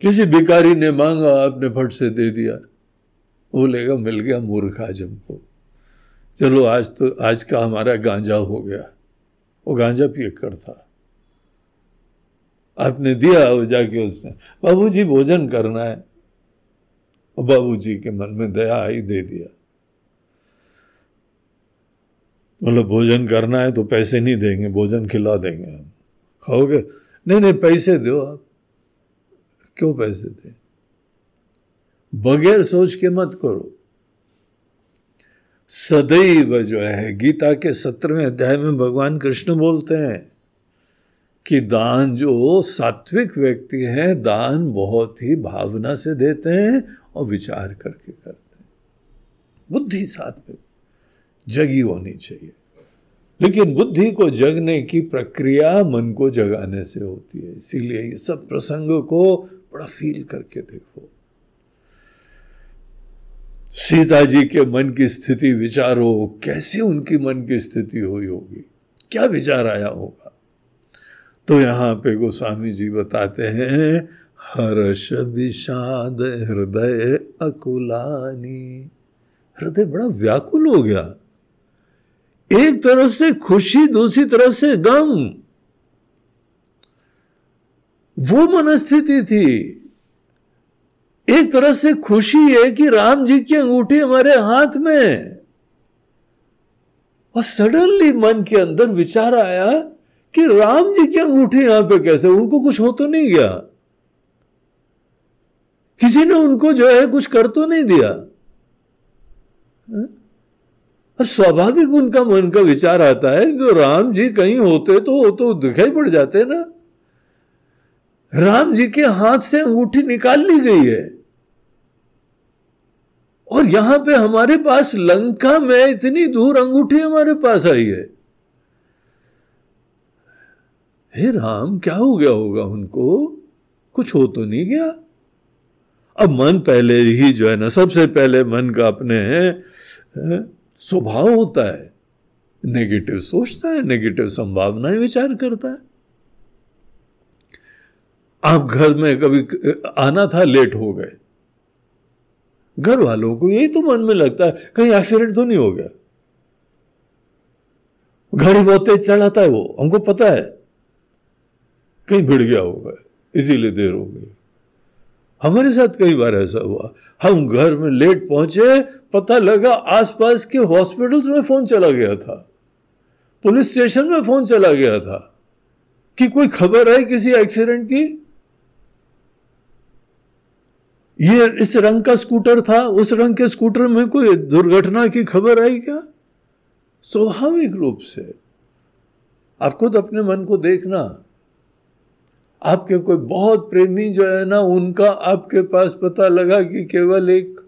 किसी भिकारी ने मांगा, आपने फट से दे दिया। बोलेगा, मिल गया मूर्ख आज हमको। चलो, आज तो आज का हमारा गांजा हो गया। वो गांजा पियकर था। आपने दिया, वो जाके उसने, बाबूजी, भोजन करना है। और बाबूजी के मन में दया आई, दे दिया। मतलब भोजन करना है तो पैसे नहीं देंगे, भोजन खिला देंगे हम। खाओगे? नहीं नहीं, पैसे दो आप। क्यों पैसे दे? बगैर सोच के मत करो। सदैव जो है, गीता के सत्रहवें अध्याय में भगवान कृष्ण बोलते हैं कि दान जो सात्विक व्यक्ति है, दान बहुत ही भावना से देते हैं और विचार करके करते हैं। बुद्धि सात्विक। जगी होनी चाहिए। लेकिन बुद्धि को जगने की प्रक्रिया मन को जगाने से होती है। इसीलिए ये सब प्रसंग को बड़ा फील करके देखो। सीता जी के मन की स्थिति, विचारो, कैसे उनकी मन की स्थिति हुई होगी? क्या विचार आया होगा? तो यहाँ पे गोस्वामी जी बताते हैं हर्ष विषाद हृदय अकुलानी। हृदय बड़ा व्याकुल हो गया। एक तरफ़ से खुशी, दूसरी तरफ़ से गम। वो मनस्थिति थी। एक तरफ़ से खुशी है कि राम जी की अंगूठी हमारे हाथ में। और सडनली मन के अंदर विचार आया कि राम जी की अंगूठी यहाँ पे कैसे? उनको कुछ हो तो नहीं गया। किसी ने उनको जो है कुछ कर तो नहीं दिया। और स्वाभाविक उनका मन का विचार आता है, जो राम जी कहीं होते तो वो तो दिखाई पड़ जाते ना। राम जी के हाथ से अंगूठी निकाल ली गई है। और यहाँ पे हमारे पास लंका में इतनी दूर अंगूठी हमारे पास आई है। हे राम, क्या हो गया होगा उनको? कुछ हो तो नहीं गया। अब मन पहले ही जो है ना, सबसे पहले मन का अपने स्वभाव होता है। नेगेटिव सोचता है नेगेटिव संभावनाएँ विचार करता है। आप घर में कभी, आना था लेट हो गए। घर वालों को यही तो मन में लगता है, कहीं एक्सीडेंट तो नहीं हो गया। गाड़ी बहुत तेज चलाता है वो, हमको पता है। कहीं भिड़ गया होगा, इसीलिए देर हो गई। हमारे साथ कई बार ऐसा हुआ। हम घर में लेट पहुँचे, पता लगा आसपास के हॉस्पिटल्स में फ़ोन चला गया था। पुलिस स्टेशन में फ़ोन चला गया था कि कोई खबर है किसी एक्सीडेंट की? ये इस रंग का स्कूटर था, उस रंग के स्कूटर में कोई दुर्घटना की खबर आई क्या? स्वाभाविक रूप से। आपको तो अपने मन को देखना। आपके कोई बहुत प्रेमी जो है ना, उनका आपके पास पता लगा कि केवल एक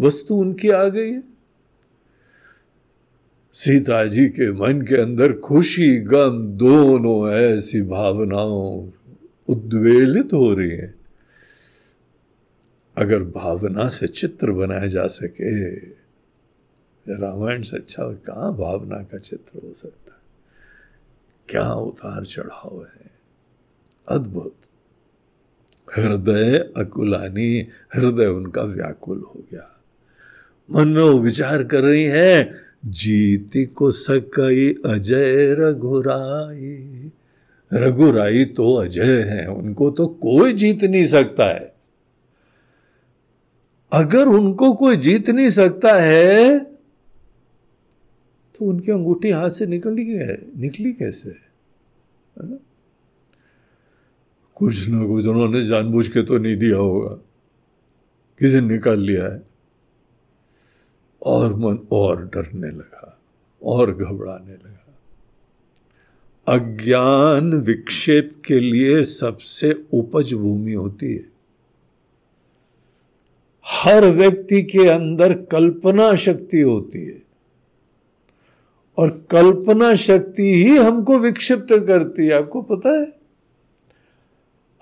वस्तु उनकी आ गई है। सीता जी के मन के अंदर खुशी, गम, दोनों ऐसी भावनाओं उद्वेलित हो रही है। अगर भावना से चित्र बनाया जा सके, रामायण से अच्छा कहाँ भावना का चित्र हो सकता? है क्या उतार चढ़ाव है? अद्भुत। हृदय अकुलानी, हृदय उनका व्याकुल हो गया। मन विचार कर रही है, जीती को सकई अजय रघुराई। रघुराई तो अजय है, उनको तो कोई जीत नहीं सकता है। अगर उनको कोई जीत नहीं सकता है तो उनकी अंगूठी हाथ से निकली है निकली कैसे? है? कुछ ना कुछ उन्होंने जानबूझ के तो नहीं दिया होगा। किसी ने निकाल लिया है। और मन और डरने लगा, और घबराने लगा। अज्ञान विक्षेप के लिए सबसे उपज भूमि होती है। हर व्यक्ति के अंदर कल्पना शक्ति होती है। और कल्पना शक्ति ही हमको विक्षिप्त करती है, आपको पता है?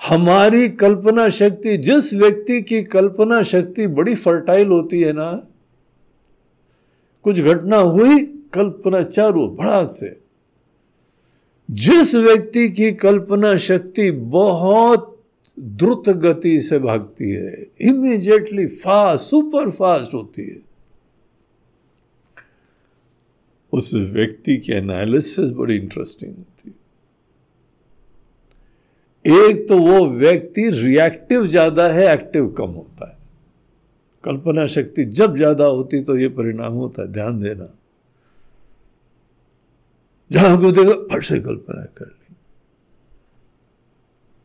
हमारी कल्पना शक्ति, जिस व्यक्ति की कल्पना शक्ति बड़ी फर्टाइल होती है ना, कुछ घटना हुई, कल्पना चारू भड़ाक से। जिस व्यक्ति की कल्पना शक्ति बहुत द्रुत गति से भागती है इमीजिएटली फास्ट सुपर फास्ट होती है। उस व्यक्ति की एनालिसिस बड़ी इंटरेस्टिंग होती है। एक तो वो व्यक्ति रिएक्टिव ज़्यादा है एक्टिव कम होता है। कल्पना शक्ति जब ज़्यादा होती तो ये परिणाम होता है, ध्यान देना। जहाँ को देखो, फट से कल्पना कर ली।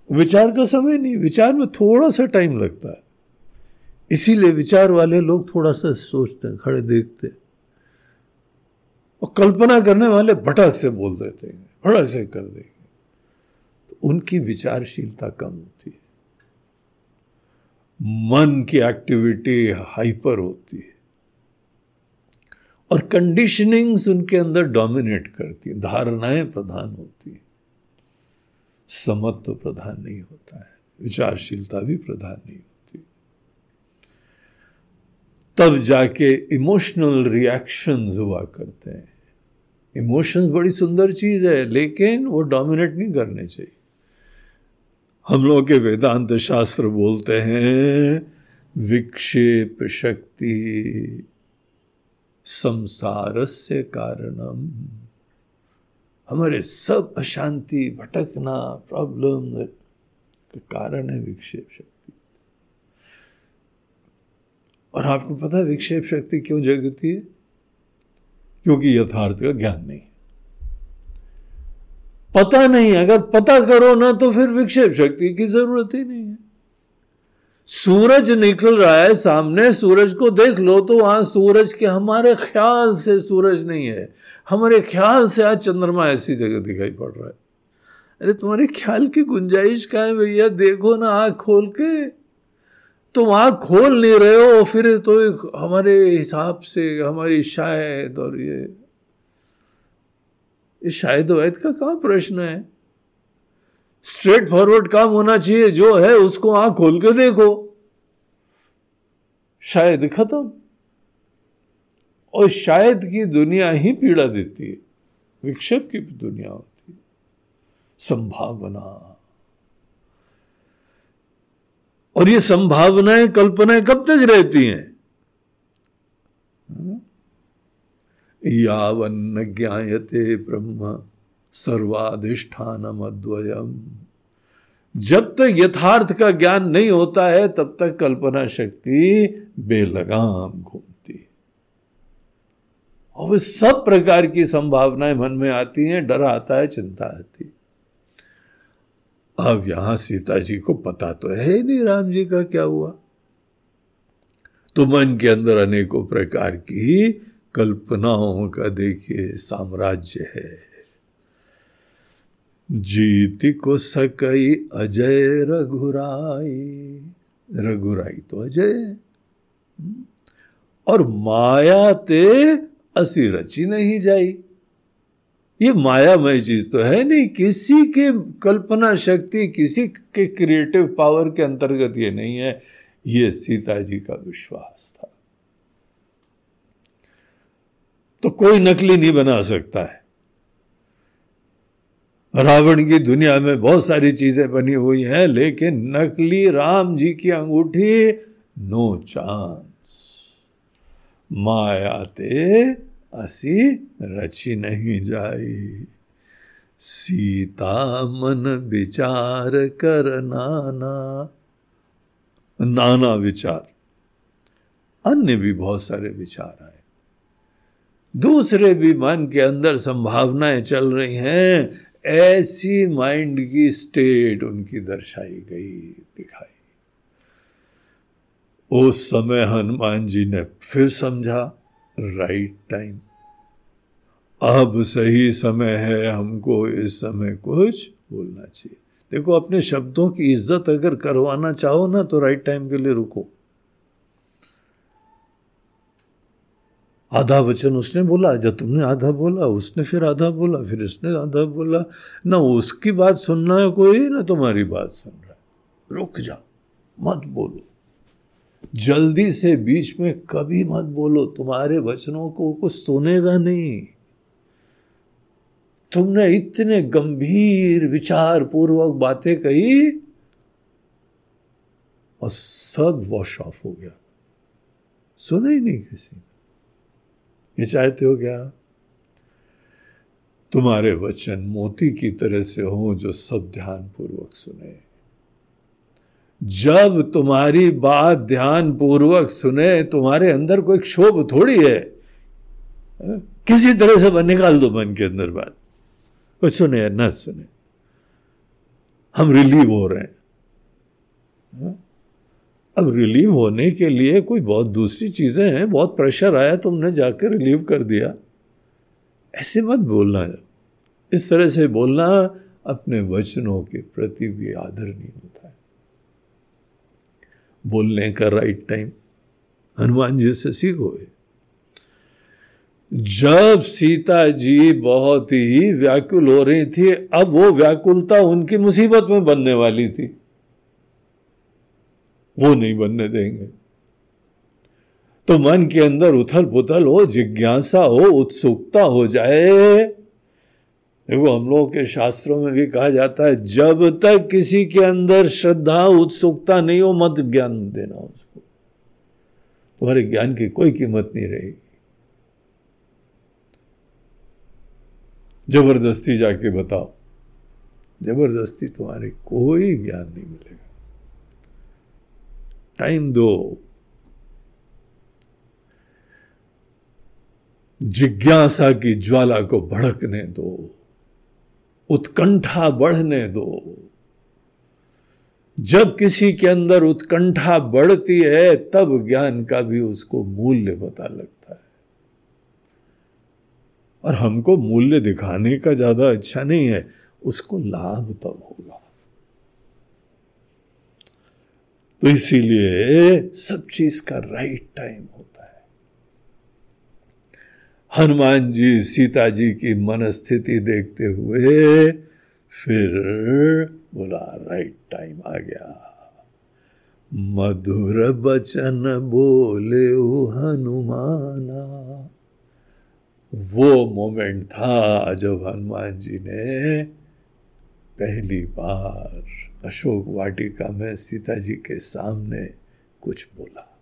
विचार का समय नहीं, विचार में थोड़ा सा टाइम लगता है। इसीलिए विचार वाले लोग थोड़ा सा सोचते हैं, खड़े देखते हैं। और कल्पना करने वाले भटक से बोल देते हैं भटक से कर देंगे। उनकी विचारशीलता कम होती है। मन की एक्टिविटी हाइपर होती है। और कंडीशनिंग्स उनके अंदर डोमिनेट करती है। धारणाएँ प्रधान होती है। समत तो प्रधान नहीं होता है। विचारशीलता भी प्रधान नहीं होती। तब जाके इमोशनल रिएक्शंस हुआ करते हैं। इमोशंस बड़ी सुंदर चीज़ है, लेकिन वो डोमिनेट नहीं करने चाहिए। हम लोग के वेदांत शास्त्र बोलते हैं, विक्षेप शक्ति संसार से कारणम। हमारे सब अशांति, भटकना प्रॉब्लम का कारण है विक्षेप शक्ति। और आपको पता है विक्षेप शक्ति क्यों जगती है? क्योंकि यथार्थ का ज्ञान नहीं पता नहीं, अगर पता करो ना तो फिर विक्षेप शक्ति की ज़रूरत ही नहीं है। सूरज निकल रहा है सामने, सूरज को देख लो तो वहाँ सूरज के हमारे ख्याल से सूरज नहीं है। हमारे ख्याल से आज चंद्रमा ऐसी जगह दिखाई पड़ रहा है। अरे तुम्हारे ख्याल की गुंजाइश का है भैया, देखो ना आँख खोल के। तुम आँख खोल नहीं रहे हो, फिर तो हमारे हिसाब से हमारी शायद और ये ये शायद वैद का कहा प्रश्न है? स्ट्रेट फॉरवर्ड काम होना चाहिए, जो है उसको आँख खोल के देखो। शायद खत्म। और शायद की दुनिया ही पीड़ा देती है। विक्षेप की दुनिया होती है। संभावना। और ये संभावनाएँ, कल्पनाएँ कब तक रहती हैं? यावन्न ज्ञायते ब्रह्म सर्वाधिष्ठानम अद्वयम जब तक यथार्थ का ज्ञान नहीं होता है, तब तक कल्पना शक्ति बेलगाम घूमती और वे सब प्रकार की संभावनाएँ मन में आती हैं, डर आता है, चिंता आती अब यहाँ सीता जी को पता तो है ही नहीं राम जी का क्या हुआ। तो मन के अंदर अनेकों प्रकार की कल्पनाओं का देखिए, साम्राज्य है। जीति को सकई अजय रघुराई। रघुराई तो अजय और माया ते असी रची नहीं जाई। ये मायामय चीज़ तो है नहीं, किसी के कल्पना शक्ति, किसी के क्रिएटिव पावर के अंतर्गत ये नहीं है। ये सीता जी का विश्वास था। तो कोई नकली नहीं बना सकता है। रावण की दुनिया में बहुत सारी चीज़ें बनी हुई हैं, लेकिन नकली राम जी की अंगूठी, नो चांस। मायाते असी रची नहीं जाई। सीता मन विचार कर नाना। नाना विचार। अन्य भी बहुत सारे विचार आए। दूसरे भी मन के अंदर संभावनाएँ चल रही हैं, ऐसी माइंड की स्टेट उनकी दर्शाई गई दिखाई। उस समय हनुमान जी ने फिर समझा राइट टाइम अब सही समय है, हमको इस समय कुछ बोलना चाहिए। देखो, अपने शब्दों की इज़्ज़त अगर करवाना चाहो ना तो राइट टाइम के लिए रुको। आधा वचन उसने बोला, जब तुमने आधा बोला, उसने फिर आधा बोला, फिर इसने आधा बोला। ना उसकी बात सुनना है कोई, ना तुम्हारी बात सुन रहा है। रुक जाओ, मत बोलो। जल्दी से बीच में कभी मत बोलो, तुम्हारे वचनों को कुछ सुनेगा नहीं। तुमने इतने गंभीर विचार पूर्वक बातें कही, और सब वॉश ऑफ़ हो गया। सुने ही नहीं किसी ये चाहते हो क्या तुम्हारे वचन मोती की तरह से हो जो सब ध्यान पूर्वक सुने। जब तुम्हारी बात ध्यान पूर्वक सुने, तुम्हारे अंदर कोई क्षोभ थोड़ी है। किसी तरह से निकाल दो मन के अंदर बात। वो सुने या न सुने। हम रिलीव हो रहे हैं? अब रिलीव होने के लिए कोई बहुत दूसरी चीज़ें हैं, बहुत प्रेशर आया, तुमने जाकर रिलीव कर दिया। ऐसे मत बोलना। है इस तरह से बोलना अपने वचनों के प्रति भी आदर नहीं होता है। बोलने का राइट टाइम हनुमान जी से सीखो जब सीता जी बहुत ही व्याकुल हो रही थी, अब वो व्याकुलता उनकी मुसीबत में बनने वाली थी। वो नहीं बनने देंगे। तो मन के अंदर उथल पुथल हो, जिज्ञासा हो, उत्सुकता हो जाए। देखो, हम लोगों के शास्त्रों में भी कहा जाता है, जब तक किसी के अंदर श्रद्धा, उत्सुकता नहीं हो, मत ज्ञान देना उसको। तुम्हारे ज्ञान की कोई कीमत नहीं रहेगी। ज़बरदस्ती जाके बताओ। ज़बरदस्ती तुम्हारे कोई ज्ञान नहीं मिलेगा। टाइम दो जिज्ञासा की ज्वाला को भड़कने दो, उत्कंठा बढ़ने दो। जब किसी के अंदर उत्कंठा बढ़ती है, तब ज्ञान का भी उसको मूल्य पता लगता है। और हमको मूल्य दिखाने का ज़्यादा अच्छा नहीं है, उसको लाभ तब होगा। तो इसीलिए सब चीज़ का राइट टाइम होता है। हनुमान जी सीता जी की मनस्थिति देखते हुए फिर बोला राइट टाइम आ गया। मधुर बचन बोले हनुमाना। वो मोमेंट था जब हनुमान जी ने पहली बार अशोक वाटिका में सीता जी के सामने कुछ बोला।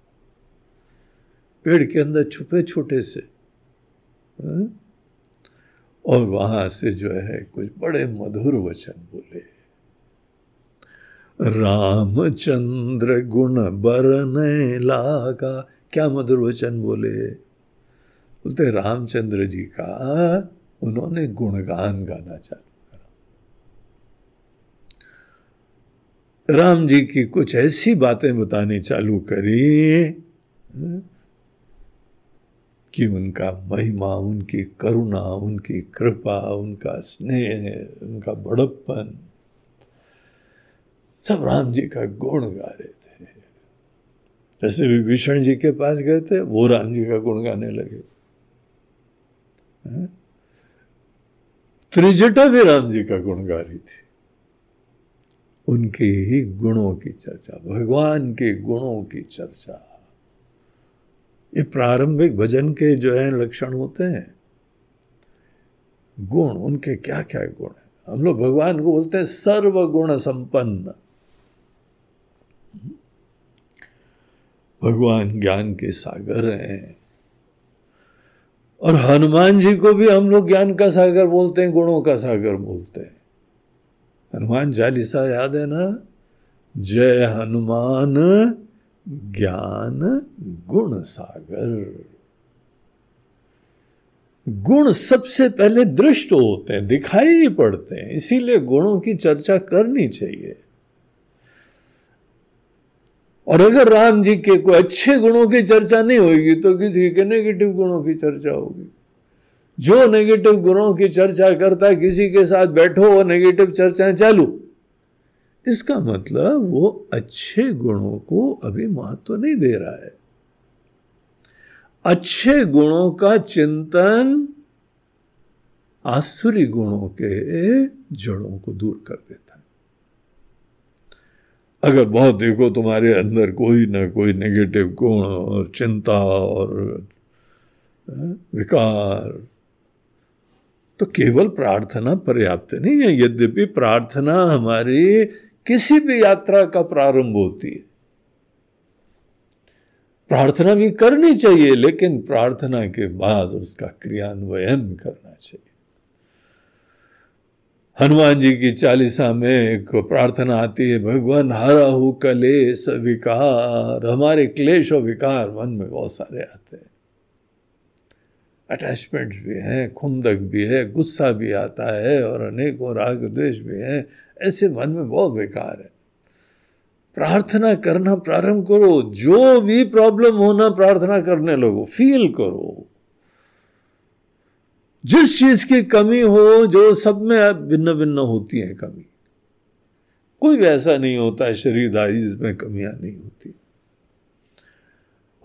पेड़ के अंदर छुपे छोटे से हाँ? और वहाँ से जो है कुछ बड़े मधुर वचन बोले। रामचंद्र गुण बरने लागा, क्या मधुर वचन बोले? बोलते रामचंद्र जी का उन्होंने गुणगान गाना चालू राम जी की कुछ ऐसी बातें बतानी चालू करी हाँ, कि उनका महिमा उनकी करुणा उनकी कृपा उनका स्नेह उनका बड़प्पन सब राम जी का गुण गा रहे थे। जैसे विभीषण जी के पास गए थे वो राम जी का गुण गाने लगे। हाँ, त्रिजटा भी राम जी का गुण गा रही थी। उनके ही गुणों की चर्चा, भगवान के गुणों की चर्चा। ये प्रारंभिक भजन के जो है, लक्षण होते हैं। गुण, उनके क्या क्या गुण है? हम लोग भगवान को बोलते हैं सर्व गुण संपन्न। भगवान ज्ञान के सागर हैं। और हनुमान जी को भी हम लोग ज्ञान का सागर बोलते हैं, गुणों का सागर बोलते हैं। हनुमान चालीसा याद है ना? जय हनुमान ज्ञान गुण सागर। गुण सबसे पहले दृष्ट होते हैं, दिखाई ही पड़ते हैं, इसीलिए गुणों की चर्चा करनी चाहिए। और अगर राम जी के कोई अच्छे गुणों की चर्चा नहीं होगी तो किसी के नेगेटिव गुणों की चर्चा होगी। जो नेगेटिव गुणों की चर्चा करता है, किसी के साथ बैठो, वो नेगेटिव चर्चाएँ चालू। इसका मतलब वो अच्छे गुणों को अभी महत्व तो नहीं दे रहा है। अच्छे गुणों का चिंतन आसुरी गुणों के जड़ों को दूर कर देता है। अगर बहुत देखो, तुम्हारे अंदर कोई ना कोई नेगेटिव गुण और चिंता और विकार तो केवल प्रार्थना पर्याप्त नहीं है। यद्यपि प्रार्थना हमारी किसी भी यात्रा का प्रारंभ होती है। प्रार्थना भी करनी चाहिए, लेकिन प्रार्थना के बाद उसका क्रियान्वयन करना चाहिए। हनुमान जी की चालीसा में एक प्रार्थना आती है, भगवान हरहु कलेश विकार। हमारे क्लेश और विकार मन में बहुत सारे आते हैं। अटैचमेंट्स भी हैं, खुंदक भी है, गुस्सा भी आता है और अनेकों राग द्वेष भी हैं। ऐसे मन में बहुत बेकार है। प्रार्थना करना प्रारंभ करो। जो भी प्रॉब्लम होना प्रार्थना करने लगो। फील करो। जिस चीज़ की कमी हो, जो सब में भिन्न भिन्न होती है कमी। कोई भी ऐसा नहीं होता है शरीरधारी जिसमें कमियाँ नहीं होती।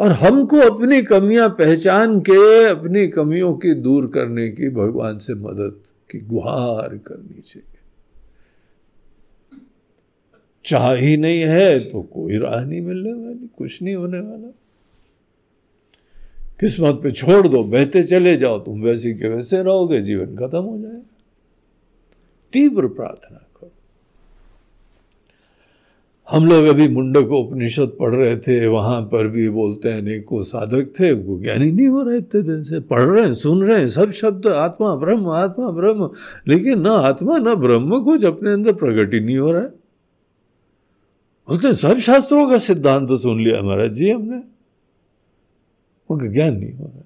और हमको अपनी कमियाँ पहचान के, अपनी कमियों की दूर करने की भगवान से मदद की गुहार करनी चाहिए। चाह ही नहीं है तो कोई राह नहीं मिलने वाली, कुछ नहीं होने वाला। किस्मत पे छोड़ दो, बहते चले जाओ, तुम वैसे के वैसे रहोगे, जीवन खत्म हो जाएगा। तीव्र प्रार्थना हम लोग अभी मुंडक उपनिषद पढ़ रहे थे, वहाँ पर भी बोलते हैं, अनेकों साधक थे वो ज्ञानी नहीं हो रहे इतने दिन से। पढ़ रहे हैं, सुन रहे हैं, सब शब्द, आत्मा, ब्रह्म आत्मा, ब्रह्म। लेकिन ना आत्मा, ना ब्रह्म कुछ अपने अंदर प्रकट ही नहीं हो रहा है। बोलते सब शास्त्रों का सिद्धांत तो सुन लिया महाराज जी हमने। उनका ज्ञान नहीं हो रहा,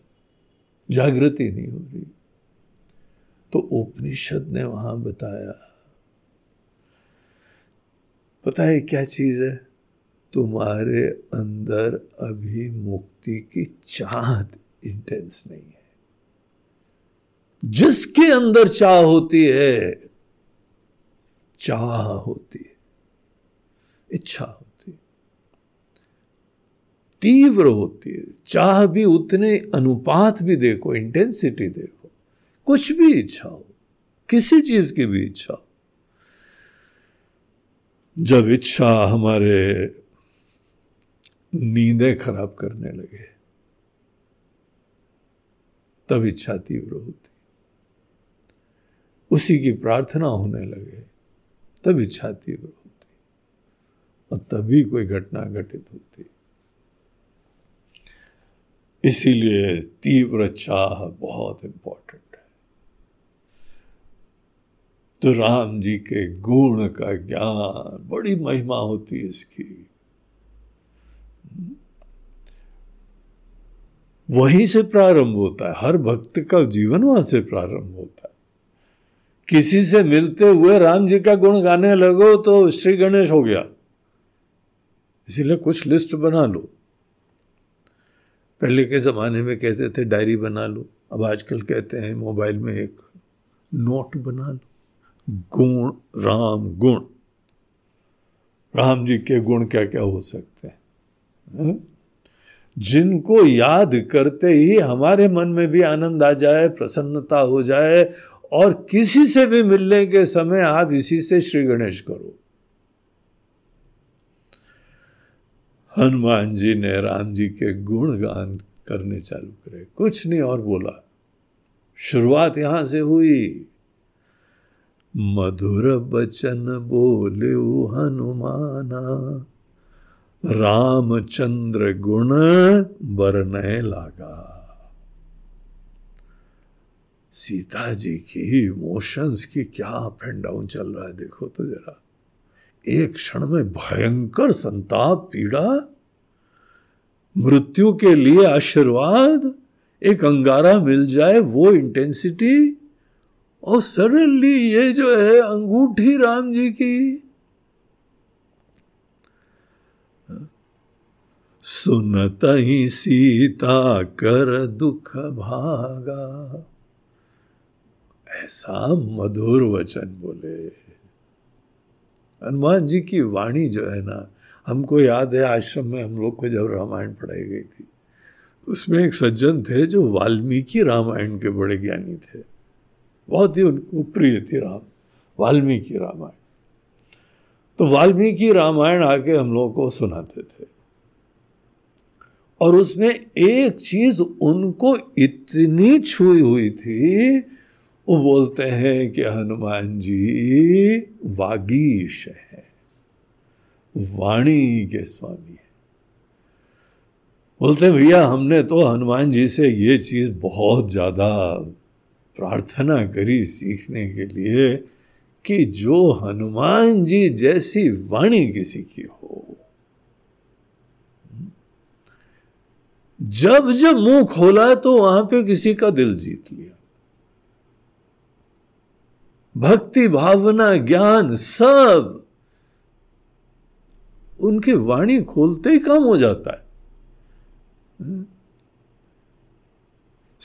जागृति नहीं हो रही। तो उपनिषद ने वहाँ बताया पता है क्या चीज़ है? तुम्हारे अंदर अभी मुक्ति की चाहत इंटेंस नहीं है। जिसके अंदर चाह होती है, चाह होती है, इच्छा होती है। तीव्र होती है। चाह भी उतने अनुपात भी देखो इंटेंसिटी देखो, कुछ भी इच्छा हो, किसी चीज़ की भी इच्छा हो जब इच्छा हमारे नींदें खराब करने लगे, तब इच्छा तीव्र होती। उसी की प्रार्थना होने लगे, तब इच्छा तीव्र होती और तभी कोई घटना घटित होती। इसीलिए तीव्र चाह बहुत इंपॉर्टेंट तो राम जी के गुण का ज्ञान, बड़ी महिमा होती है इसकी। वहीं से प्रारंभ होता है, हर भक्त का जीवन वहाँ से प्रारंभ होता है। किसी से मिलते हुए राम जी का गुण गाने लगो तो श्री गणेश हो गया। इसीलिए कुछ लिस्ट बना लो। पहले के ज़माने में कहते थे, डायरी बना लो। अब आजकल कहते हैं, मोबाइल में एक नोट बना लो। गुण, राम गुण। राम जी के गुण क्या क्या हो सकते हैं? जिनको याद करते ही हमारे मन में भी आनंद आ जाए, प्रसन्नता हो जाए, और किसी से भी मिलने के समय आप इसी से श्री गणेश करो। हनुमान जी ने राम जी के गुण गान करने चालू करे। कुछ नहीं और बोला। शुरुआत यहाँ से हुई। मधुर बचन बोले हनुमाना। रामचंद्र गुण बरने लागा। सीता जी की इमोशंस की क्या अप एंड डाउन चल रहा है, देखो तो जरा। एक क्षण में भयंकर संताप, पीड़ा, मृत्यु के लिए आशीर्वाद, एक अंगारा मिल जाए, वो इंटेंसिटी और सडनली ये जो है अंगूठी राम जी की, सुनत ही सीता कर दुख भागा। ऐसा मधुर वचन बोले। हनुमान जी की वाणी जो है ना, हमको याद है, आश्रम में हम लोग को जब रामायण पढ़ाई गई थी, उसमें एक सज्जन थे जो वाल्मीकि रामायण के बड़े ज्ञानी थे। बहुत ही उनको प्रिय थी राम, वाल्मीकि रामायण। तो वाल्मीकि रामायण आके हम लोगों को सुनाते थे। और उसमें एक चीज़ उनको इतनी छुई हुई थी, वो बोलते हैं कि हनुमान जी, वागीश है, वाणी के स्वामी है। बोलते भैया, हमने तो हनुमान जी से ये चीज़ बहुत ज़्यादा प्रार्थना करी सीखने के लिए कि जो हनुमान जी जैसी वाणी किसी की हो। जब जब मुँह खोला तो वहाँ पे किसी का दिल जीत लिया। भक्ति, भावना, ज्ञान सब उनकी वाणी खोलते ही कम हो जाता है।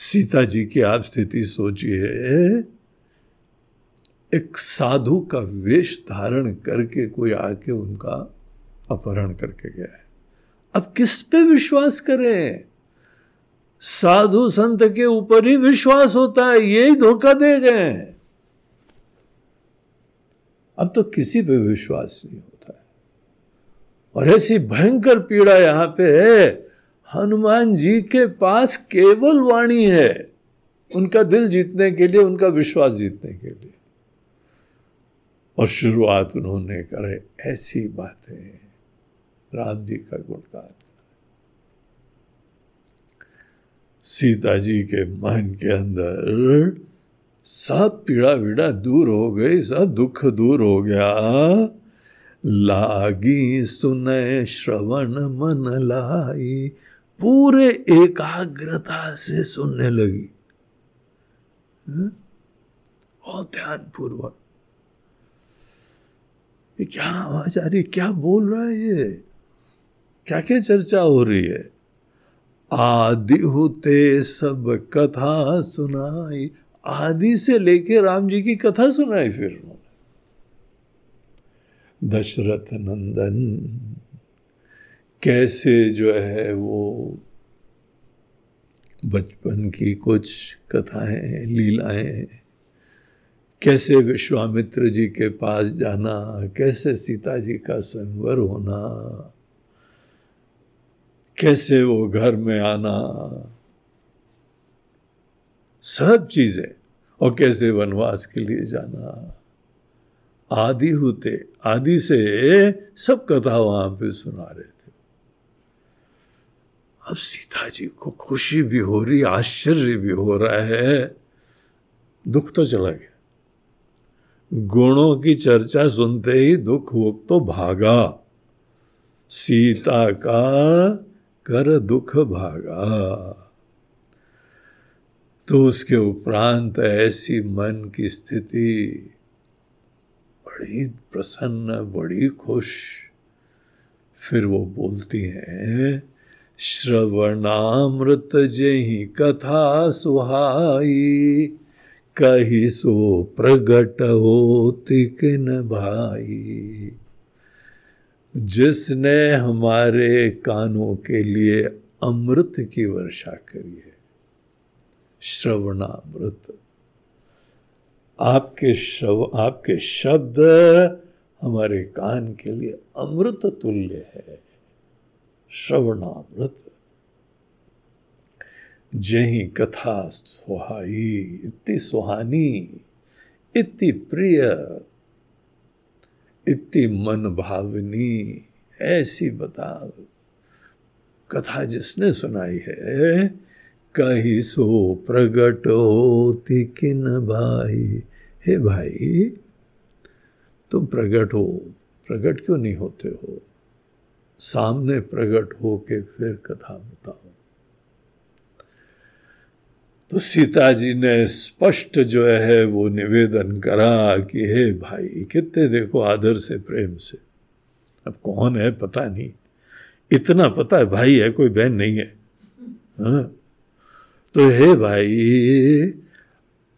सीता जी की आप स्थिति सोचिए। एक साधु का वेश धारण करके कोई आके उनका अपहरण करके गया है। अब किस पे विश्वास करें? साधु संत के ऊपर ही विश्वास होता है यही धोखा दे गए हैं। अब तो किसी पे विश्वास नहीं होता है। और ऐसी भयंकर पीड़ा यहाँ पे है हनुमान जी के पास केवल वाणी है। उनका दिल जीतने के लिए, उनका विश्वास जीतने के लिए। और शुरुआत उन्होंने करे ऐसी बातें। राम जी का गुणगान। सीता जी के मन के अंदर सब पीड़ा वीड़ा दूर हो गई, सब दुख दूर हो गया। लागी सुने श्रवण मन लाई पूरे एकाग्रता से सुनने लगी। बहुत ध्यान पूर्वक क्या आवाज़ आ रही क्या बोल रहा है ये? क्या क्या चर्चा हो रही है? आदि होते सब कथा सुनाई। आदि से लेके राम जी की कथा सुनाई फिर उन्होंने। दशरथ नंदन कैसे जो है वो बचपन की कुछ कथाएँ, लीलाएँ, कैसे विश्वामित्र जी के पास जाना, कैसे सीता जी का स्वयंवर होना, कैसे वो घर में आना, सब चीज़ें, और कैसे वनवास के लिए जाना। आदि होते, आदि से सब कथा वहाँ पे सुना रहे थे। अब सीता जी को खुशी भी हो रही, आश्चर्य भी हो रहा है। दुख तो चला गया। गुणों की चर्चा सुनते ही दुख वो तो भागा। सीता का कर दुख भागा। तो उसके उपरांत ऐसी मन की स्थिति बड़ी प्रसन्न, बड़ी खुश। फिर वो बोलती हैं श्रवणामृत जही कथा सुहाई, कही सो प्रगट हो तिकन भाई। जिसने हमारे कानों के लिए अमृत की वर्षा करी है, श्रवणामृत। आपके शव, आपके शब्द हमारे कान के लिए अमृत तुल्य है। श्रवणामृत। जही कथा सुहाई इतनी सुहानी इतनी प्रिय इतनी मन भावनी, ऐसी बता कथा जिसने सुनाई है, कही सो प्रगट होती किन भाई? हे भाई, तुम प्रगट हो, प्रगट क्यों नहीं होते हो? सामने प्रकट हो के फिर कथा बताओ तो सीता जी ने स्पष्ट जो है वो निवेदन करा कि हे भाई, कितने देखो आदर से, प्रेम से। अब कौन है पता नहीं। इतना पता है भाई है, कोई बहन नहीं है। हा? तो हे भाई,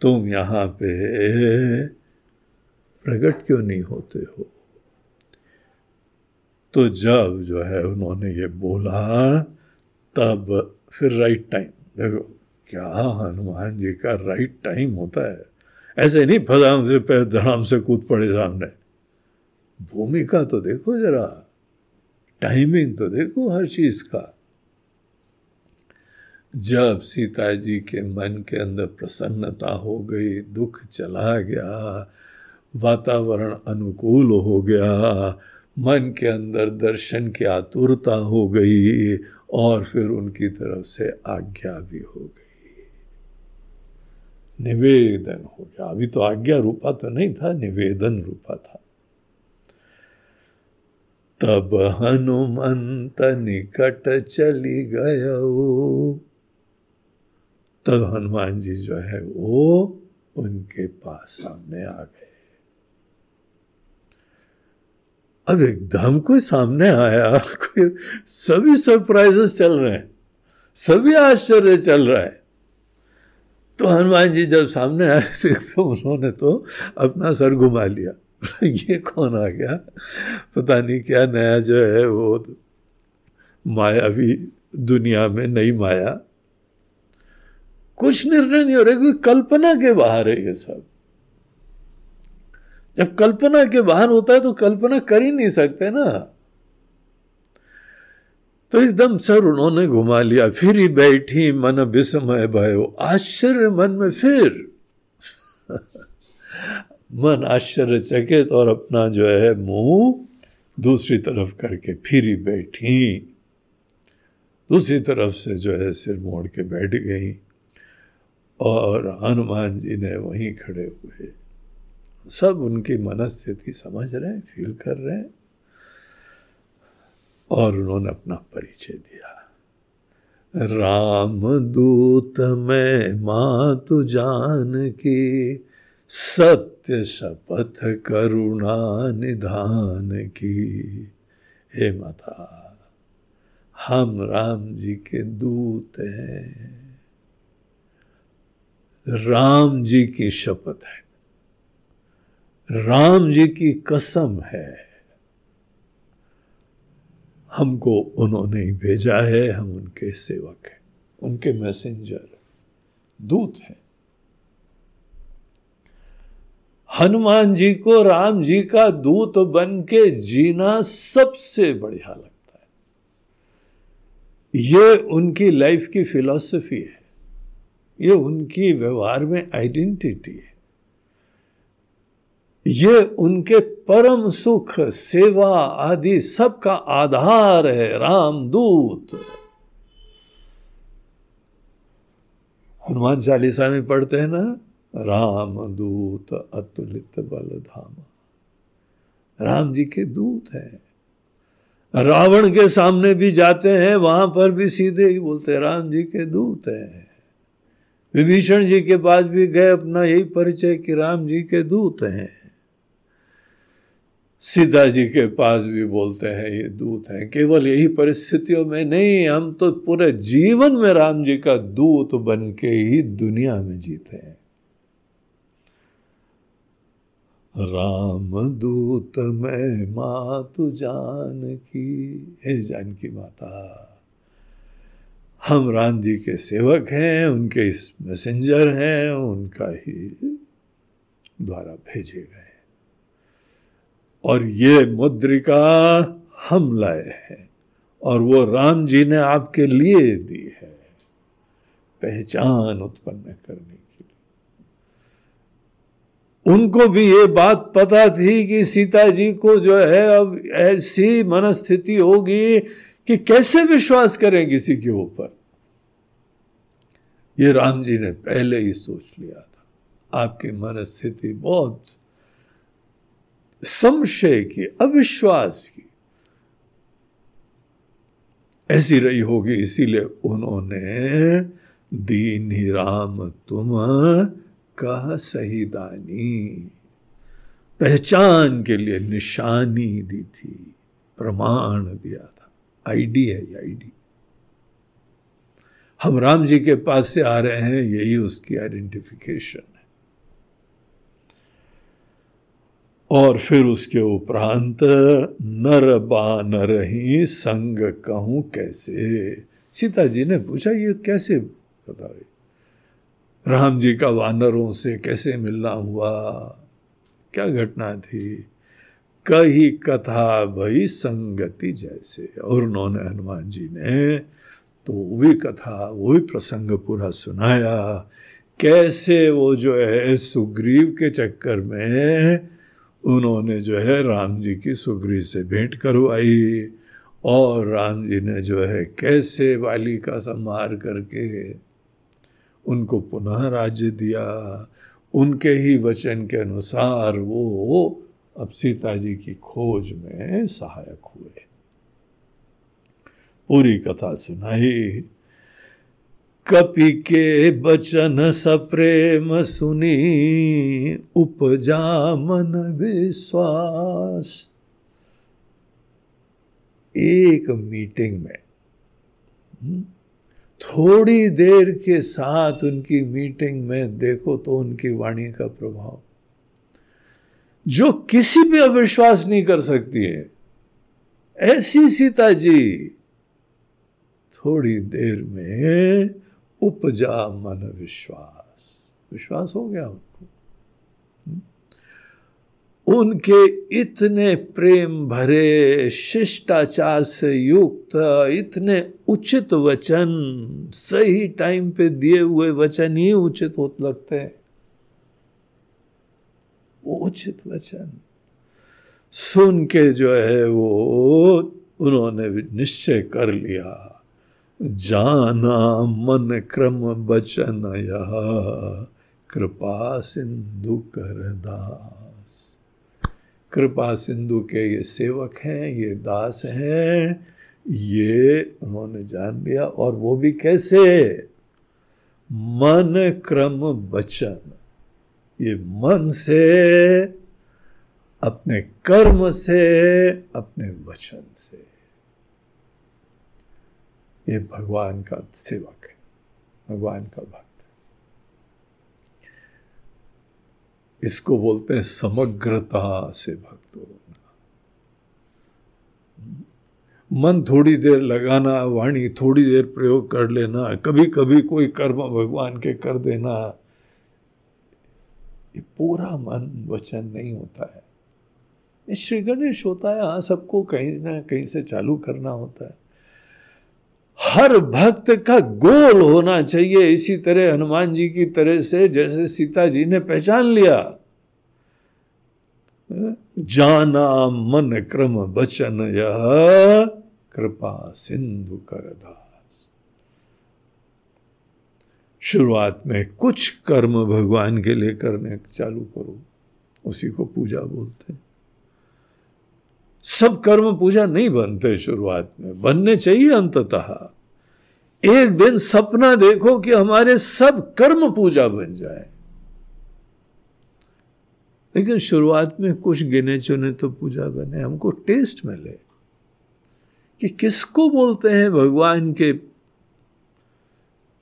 तुम यहाँ पे प्रकट क्यों नहीं होते हो? तो जब जो है उन्होंने ये बोला, तब फिर राइट टाइम देखो, क्या हनुमान जी का राइट टाइम होता है। ऐसे नहीं फजाम से पैर धड़ाम से कूद पड़े सामने। भूमिका तो देखो जरा। टाइमिंग तो देखो हर चीज़ का। जब सीता जी के मन के अंदर प्रसन्नता हो गई, दुख चला गया, वातावरण अनुकूल हो गया मन के अंदर दर्शन की आतुरता हो गई और फिर उनकी तरफ़ से आज्ञा भी हो गई। निवेदन हो गया। अभी तो आज्ञा रूपा तो नहीं था, निवेदन रूपा था। तब हनुमंत निकट चली गय तब हनुमान जी जो है वो उनके पास सामने आ गए। अब एकदम कोई सामने आया, कोई सभी सरप्राइजेस चल रहे हैं, सभी आश्चर्य चल रहा है। तो हनुमान जी जब सामने आए तो उन्होंने तो अपना सर घुमा लिया। ये कौन आ गया? पता नहीं क्या नया जो है वो, माया भी दुनिया में नई माया। कुछ निर्णय नहीं हो रहा क्योंकि कल्पना के बाहर है ये सब। जब कल्पना के बाहर होता है तो कल्पना कर ही नहीं सकते ना। तो एकदम सर उन्होंने घुमा लिया, फिर ही बैठी, मन विस्मय भयो, आश्चर्य मन में फिर। मन आश्चर्यचकित और अपना जो है मुँह दूसरी तरफ़ करके फिर ही बैठी। दूसरी तरफ़ से जो है सिर मोड़ के बैठ गई और हनुमान जी ने वहीं खड़े हुए। सब उनकी मनस्थिति समझ रहे हैं फील कर रहे हैं, और उन्होंने अपना परिचय दिया। राम दूत में मातु जान की सत्य शपथ करुणा निधान की हे माता, हम राम जी के दूत हैं। राम जी की शपथ है। राम जी की कसम है। हमको उन्होंने ही भेजा है, हम उनके सेवक हैं, उनके मैसेंजर दूत हैं। हनुमान जी को राम जी का दूत बन के जीना सबसे बढ़िया लगता है। ये उनकी लाइफ की फिलॉसफी है। ये उनकी व्यवहार में आइडेंटिटी है। ये उनके परम सुख, सेवा आदि सबका आधार है, रामदूत। हनुमान चालीसा में पढ़ते हैं ना राम दूत अतुलित बल धामा राम जी के दूत हैं। रावण के सामने भी जाते हैं, वहाँ पर भी सीधे ही बोलते हैं, राम जी के दूत हैं। विभीषण जी के पास भी गए, अपना यही परिचय कि राम जी के दूत हैं। सीता जी के पास भी बोलते हैं, ये दूत हैं। केवल यही परिस्थितियों में नहीं, हम तो पूरे जीवन में राम जी का दूत बन के ही दुनिया में जीते हैं। राम दूत, मैं मातु जान की हे जानकी माता, हम राम जी के सेवक हैं, उनके मैसेंजर हैं, उनका ही द्वारा भेजे गए और ये मुद्रिका हम लाए हैं और वो राम जी ने आपके लिए दी है। पहचान उत्पन्न करने के लिए। उनको भी ये बात पता थी कि सीता जी को जो है अब ऐसी मनस्थिति होगी कि कैसे विश्वास करें किसी के ऊपर। ये राम जी ने पहले ही सोच लिया था। आपकी मनस्थिति बहुत संशय की, अविश्वास की ऐसी रही होगी, इसीलिए उन्होंने दीन ही राम तुम का सही दानी। पहचान के लिए निशानी दी थी, प्रमाण दिया था। आईडी है ये, आईडी। हम राम जी के पास से आ रहे हैं, यही उसकी आइडेंटिफिकेशन। और फिर उसके उपरांत, नर बानर ही संग कहूँ कैसे? सीता जी ने पूछा, ये कैसे बताए राम जी का वानरों से कैसे मिलना हुआ? क्या घटना थी? कही कथा भई संगति जैसे। और उन्होंने हनुमान जी ने तो वो भी कथा, वो भी प्रसंग पूरा सुनाया। कैसे वो जो है सुग्रीव के चक्कर में उन्होंने जो है राम जी की सुग्री से भेंट करवाई और राम जी ने जो है कैसे वाली का संहार करके उनको पुनः राज्य दिया। उनके ही वचन के अनुसार वो अब सीता जी की खोज में सहायक हुए। पूरी कथा सुनाई। कपि के बचन सप्रेम सुनी उपजा मन विश्वास। एक मीटिंग में हम्म, थोड़ी देर के साथ उनकी मीटिंग में देखो तो उनकी वाणी का प्रभाव। जो किसी भी अविश्वास नहीं कर सकती है ऐसी सीता जी थोड़ी देर में उपजा मन विश्वास। विश्वास हो गया उनको। उनके इतने प्रेम भरे, शिष्टाचार से युक्त, इतने उचित वचन, सही टाइम पे दिए हुए वचन ही उचित हो लगते हैं। वो उचित वचन। सुन के जो है वो उन्होंने निश्चय कर लिया। जाना मन क्रम बचन यह कृपा सिंधु कर दास कृपा सिंधु के ये सेवक हैं, ये दास हैं, ये उन्होंने जान लिया, और वो भी कैसे? मन क्रम बचन। ये मन से, अपने कर्म से, अपने वचन से। ये भगवान का सेवक है, भगवान का भक्त है। इसको बोलते हैं समग्रता से भक्त होना। मन थोड़ी देर लगाना, वाणी थोड़ी देर प्रयोग कर लेना कभी कभी कोई कर्म भगवान के कर देना, ये पूरा मन वचन नहीं होता है। ये श्री गणेश होता है हाँ सबको कहीं ना कहीं से चालू करना होता है। हर भक्त का गोल होना चाहिए। इसी तरह हनुमान जी की तरह से जैसे सीता जी ने पहचान लिया। जाना मन क्रम बचन, यह कृपा सिंधु कर दास शुरुआत में कुछ कर्म भगवान के लिए करने चालू करो, उसी को पूजा बोलते हैं। सब कर्म पूजा नहीं बनते शुरुआत में। बनने चाहिए अंततः। एक दिन सपना देखो कि हमारे सब कर्म पूजा बन जाए। लेकिन शुरुआत में कुछ गिने चुने तो पूजा बने, हमको टेस्ट मिले कि किसको बोलते हैं भगवान के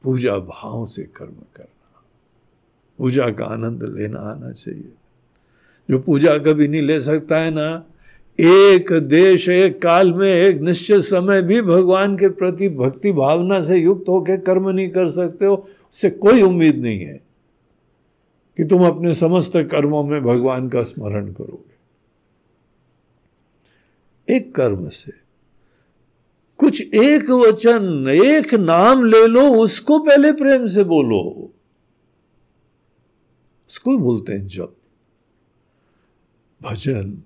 पूजा भाव से कर्म करना। पूजा का आनंद लेना आना चाहिए। जो पूजा कभी नहीं ले सकता है ना एक देश, एक काल में, एक निश्चित समय भी भगवान के प्रति भक्ति भावना से युक्त होकर कर्म नहीं कर सकते हो, उससे कोई उम्मीद नहीं है कि तुम अपने समस्त कर्मों में भगवान का स्मरण करोगे। एक कर्म से कुछ एक वचन, एक नाम ले लो, उसको पहले प्रेम से बोलो। उसको बोलते हैं जब भजन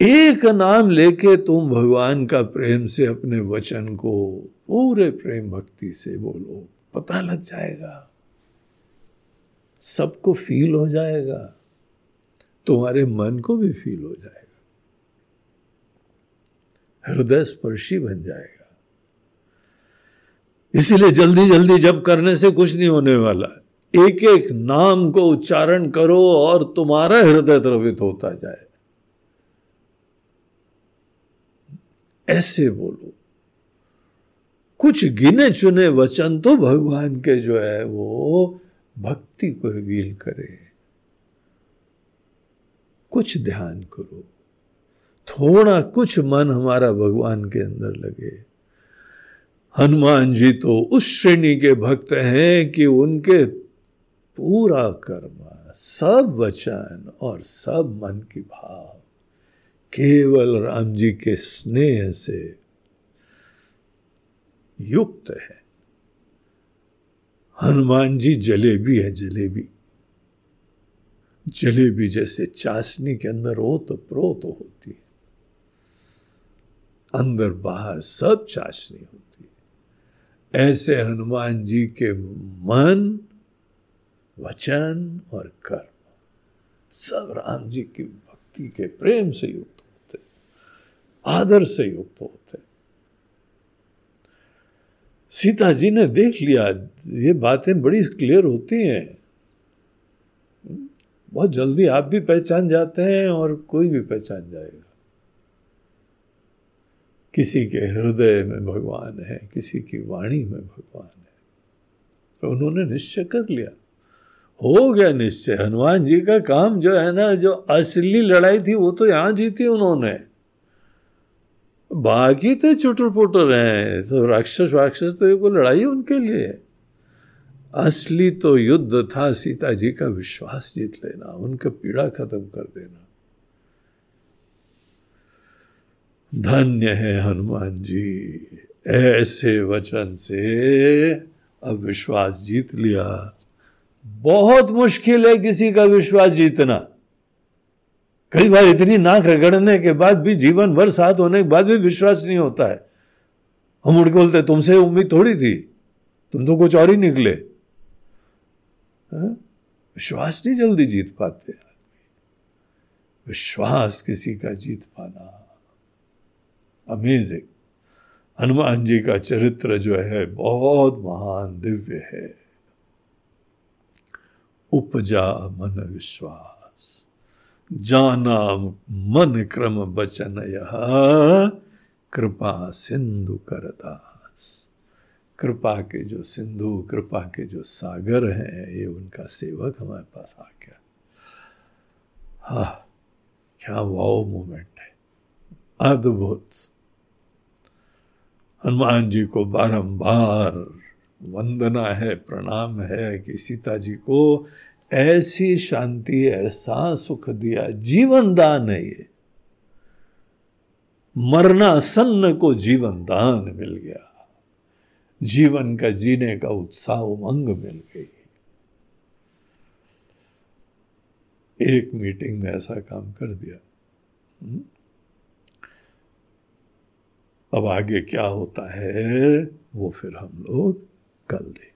एक नाम लेके तुम भगवान का प्रेम से अपने वचन को पूरे प्रेम भक्ति से बोलो, पता लग जाएगा। सबको फील हो जाएगा। तुम्हारे मन को भी फील हो जाएगा। हृदय स्पर्शी बन जाएगा। इसीलिए जल्दी जल्दी जब करने से कुछ नहीं होने वाला। एक एक नाम को उच्चारण करो और तुम्हारा हृदय द्रवित होता जाए। ऐसे बोलो। कुछ गिने चुने वचन तो भगवान के जो है वो भक्ति को रिवील करे। कुछ ध्यान करो। थोड़ा कुछ मन हमारा भगवान के अंदर लगे। हनुमान जी तो उस श्रेणी के भक्त हैं कि उनके पूरा कर्म, सब वचन और सब मन की भाव। केवल राम जी के स्नेह से युक्त है। हनुमान जी जलेबी है, जलेबी। जलेबी जैसे चाशनी के अंदर हो तो प्रोत तो होती है। अंदर बाहर सब चाशनी होती है। ऐसे हनुमान जी के मन, वचन और कर्म सब राम जी की भक्ति के प्रेम से युक्त आदर से युक्त होते। सीता जी ने देख लिया, ये बातें बड़ी क्लियर होती हैं। बहुत जल्दी आप भी पहचान जाते हैं और कोई भी पहचान जाएगा। किसी के हृदय में भगवान है, किसी की वाणी में भगवान है। तो उन्होंने निश्चय कर लिया। हो गया निश्चय। हनुमान जी का काम जो है ना, जो असली लड़ाई थी, वो तो यहाँ जीती उन्होंने। बाकी तो चुटर पुटर हैं, सब राक्षस राक्षस तो को लड़ाई उनके लिए। असली तो युद्ध था, सीता जी का विश्वास जीत लेना, उनका पीड़ा खत्म कर देना। धन्य है हनुमान जी, ऐसे वचन से अब विश्वास जीत लिया। बहुत मुश्किल है किसी का विश्वास जीतना। कई बार इतनी नाक रगड़ने के बाद भी जीवन भर साथ होने के बाद भी विश्वास नहीं होता है। हम उड़ बोलते, तुमसे उम्मीद थोड़ी थी, तुम तो कुछ और ही निकले। हाँ? विश्वास नहीं जल्दी जीत पाते आदमी। विश्वास किसी का जीत पाना। अमेजिंग हनुमान जी का चरित्र जो है, बहुत महान दिव्य है। उपजा मन विश्वास। जाना मन क्रम बचन कृपा सिंधु करदास कृपा के जो सिंधु, कृपा के जो सागर हैं, ये उनका सेवक हमारे पास आ गया। हा, क्या वाओ मोमेंट है। अद्भुत। हनुमान जी को बारंबार वंदना है, प्रणाम है कि सीता जी को ऐसी शांति, ऐसा सुख दिया, जीवन दान है ये। मरना सन्न को जीवन दान मिल गया। जीवन का जीने का उत्साह उमंग मिल गई। एक मीटिंग में ऐसा काम कर दिया। हम्म? अब आगे क्या होता है, वो फिर हम लोग कल देखते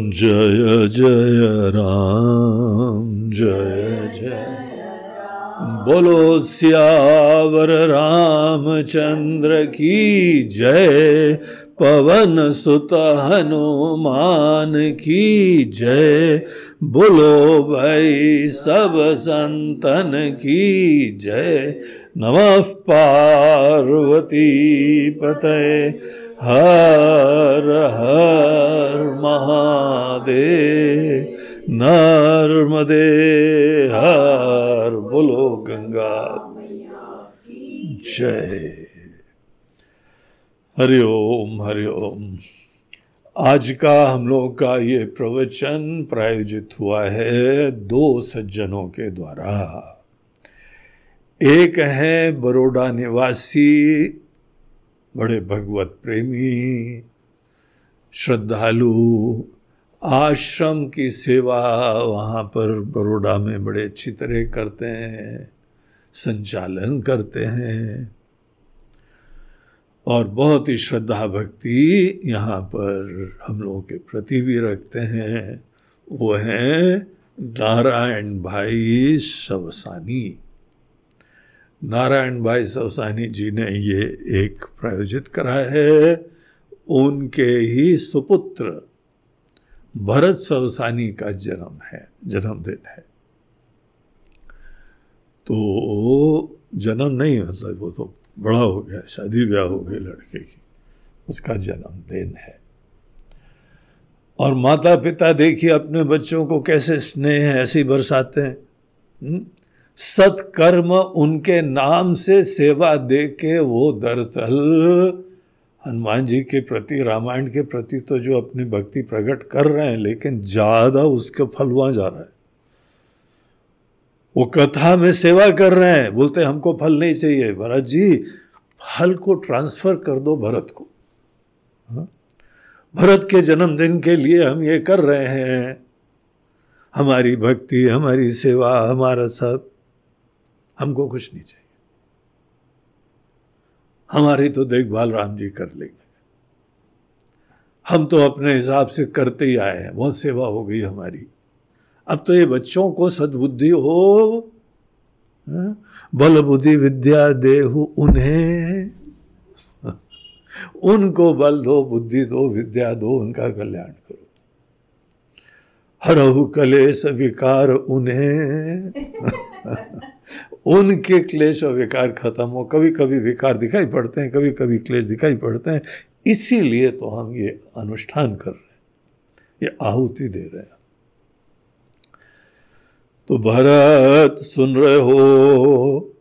जय जय राम, जय जय बोलो सियावर रामचंद्र की जय, पवन सुत हनुमान की जय। बोलो भाई सब संतन की जय। नमः पार्वती पतये। हर हर महादेव, नर्मदे हर बोलो गंगा। जय। हरिओम हरिओम आज का हम लोग का ये प्रवचन प्रायोजित हुआ है दो सज्जनों के द्वारा। एक है बड़ोड़ा निवासी बड़े भगवत प्रेमी, श्रद्धालु, आश्रम की सेवा वहाँ पर बड़ोड़ा में बड़े अच्छी तरह करते हैं, संचालन करते हैं। और बहुत ही श्रद्धा भक्ति यहाँ पर हम लोगों के प्रति भी रखते हैं। वो हैं नारायण भाई शवसानी नारायण भाई सवसानी जी ने ये एक प्रायोजित करा है। उनके ही सुपुत्र भरत सवसानी का जन्म है, जन्मदिन है। तो जन्म नहीं मतलब वो तो बड़ा हो गया, शादी ब्याह हो गई लड़के की, उसका जन्मदिन है। और माता पिता देखिए अपने बच्चों को कैसे स्नेह ऐसे बरसाते हैं हम्म? सत्कर्म उनके नाम से सेवा दे के वो दरअसल हनुमान जी के प्रति, रामायण के प्रति तो जो अपनी भक्ति प्रकट कर रहे हैं, लेकिन ज़्यादा उसके फल वहाँ जा रहा है। वो कथा में सेवा कर रहे हैं, बोलते हमको फल नहीं चाहिए। भरत जी, फल को ट्रांसफ़र कर दो भरत को। हा? भरत के जन्मदिन के लिए हम ये कर रहे हैं। हमारी भक्ति, हमारी सेवा, हमारा सब। हमको कुछ नहीं चाहिए। हमारी तो देखभाल राम जी कर लेंगे। हम तो अपने हिसाब से करते ही आए हैं, बहुत सेवा हो गई हमारी। अब तो ये बच्चों को सद्बुद्धि हो हाँ? बल बुद्धि विद्या देहु उन्हें। उनको बल दो, बुद्धि दो, विद्या दो, उनका कल्याण करो। हरहु कलेश विकार उन्हें। उनके क्लेश और विकार खत्म हो कभी कभी विकार दिखाई पड़ते हैं कभी कभी क्लेश दिखाई पड़ते हैं। इसीलिए तो हम ये अनुष्ठान कर रहे हैं, ये आहुति दे रहे हैं। तो भरत, सुन रहे हो?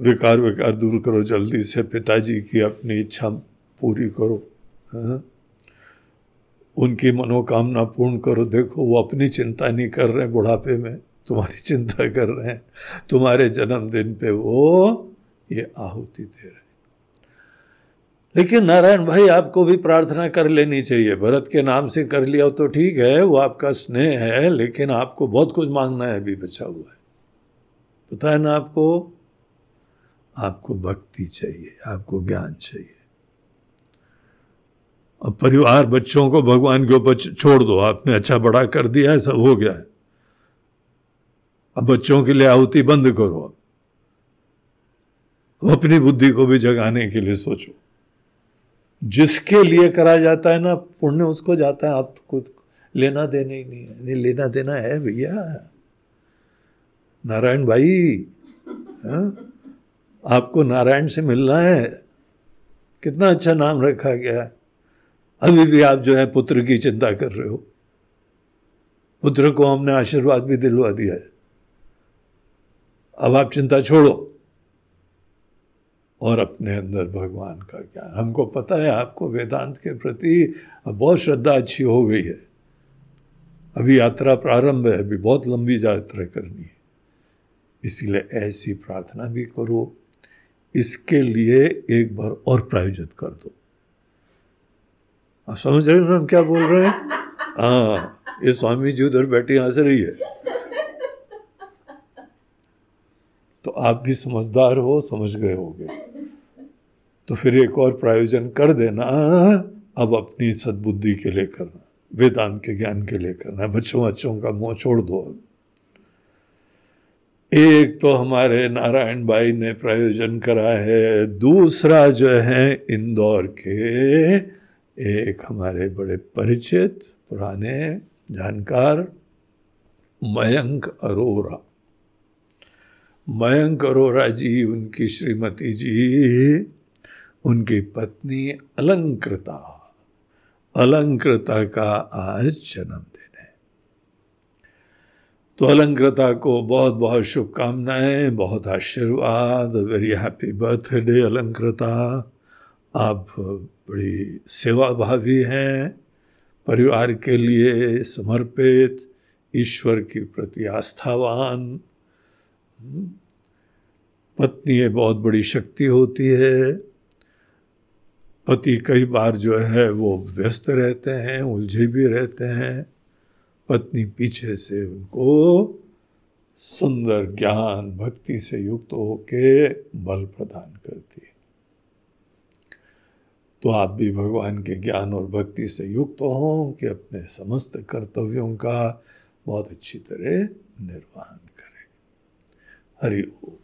विकार विकार दूर करो, जल्दी से पिताजी की अपनी इच्छा पूरी करो हाँ? उनकी मनोकामना पूर्ण करो, देखो वो अपनी चिंता नहीं कर रहे बुढ़ापे में। तुम्हारी चिंता कर रहे हैं, तुम्हारे जन्मदिन पे वो ये आहुति दे रहे हैं। लेकिन नारायण भाई, आपको भी प्रार्थना कर लेनी चाहिए। भरत के नाम से कर लिया तो ठीक है, वो आपका स्नेह है, लेकिन आपको बहुत कुछ मांगना है, अभी बचा हुआ है। पता है ना आपको? आपको भक्ति चाहिए, आपको ज्ञान चाहिए। अब परिवार बच्चों को भगवान के ऊपर छोड़ दो, आपने अच्छा बड़ा कर दिया है, सब हो गया है। अब बच्चों के लिए आहुति बंद करो। अब अपनी बुद्धि को भी जगाने के लिए सोचो। जिसके लिए करा जाता है ना, पुण्य उसको जाता है। आप तो कुछ लेना देना ही नहीं है। नहीं, लेना देना है भैया। नारायण भाई, हा? आपको नारायण से मिलना है। कितना अच्छा नाम रखा गया है। अभी भी आप जो है पुत्र की चिंता कर रहे हो। पुत्र को हमने आशीर्वाद भी दिलवा दिया है। अब आप चिंता छोड़ो। और अपने अंदर भगवान का ज्ञान। हमको पता है आपको वेदांत के प्रति बहुत श्रद्धा अच्छी हो गई है। अभी यात्रा प्रारंभ है, अभी बहुत लंबी यात्रा करनी है। इसीलिए ऐसी प्रार्थना भी करो। इसके लिए एक बार और प्रायोजित कर दो। आप समझ रहे हो हम क्या बोल रहे हैं? हाँ ये स्वामी जी उधर बैठे, हंस रही है। तो आप भी समझदार हो, समझ गए होगे। तो फिर एक और प्रायोजन कर देना, अब अपनी सद्बुद्धि के लिए करना, वेदांत के ज्ञान के लिए करना, बच्चों बच्चों का मुँह छोड़ दो। एक तो हमारे नारायण भाई ने प्रायोजन करा है, दूसरा जो है इंदौर के, एक हमारे बड़े परिचित, पुराने, जानकार, मयंक अरोरा। मयंक अरोरा जी उनकी श्रीमती जी। उनकी पत्नी अलंकृता अलंकृता का आज जन्मदिन है। तो अलंकृता को बहुत बहुत शुभकामनाएँ, बहुत आशीर्वाद वेरी हैप्पी बर्थडे अलंकृता। आप बड़ी सेवा भावी हैं, परिवार के लिए समर्पित, ईश्वर के प्रति आस्थावान पत्नी ये बहुत बड़ी शक्ति होती है। पति कई बार जो है वो व्यस्त रहते हैं, उलझे भी रहते हैं। पत्नी पीछे से उनको सुंदर ज्ञान, भक्ति से युक्त होके बल प्रदान करती है। तो आप भी भगवान के ज्ञान और भक्ति से युक्त हों कि अपने समस्त कर्तव्यों का बहुत अच्छी तरह निर्वहन करें हरि ओम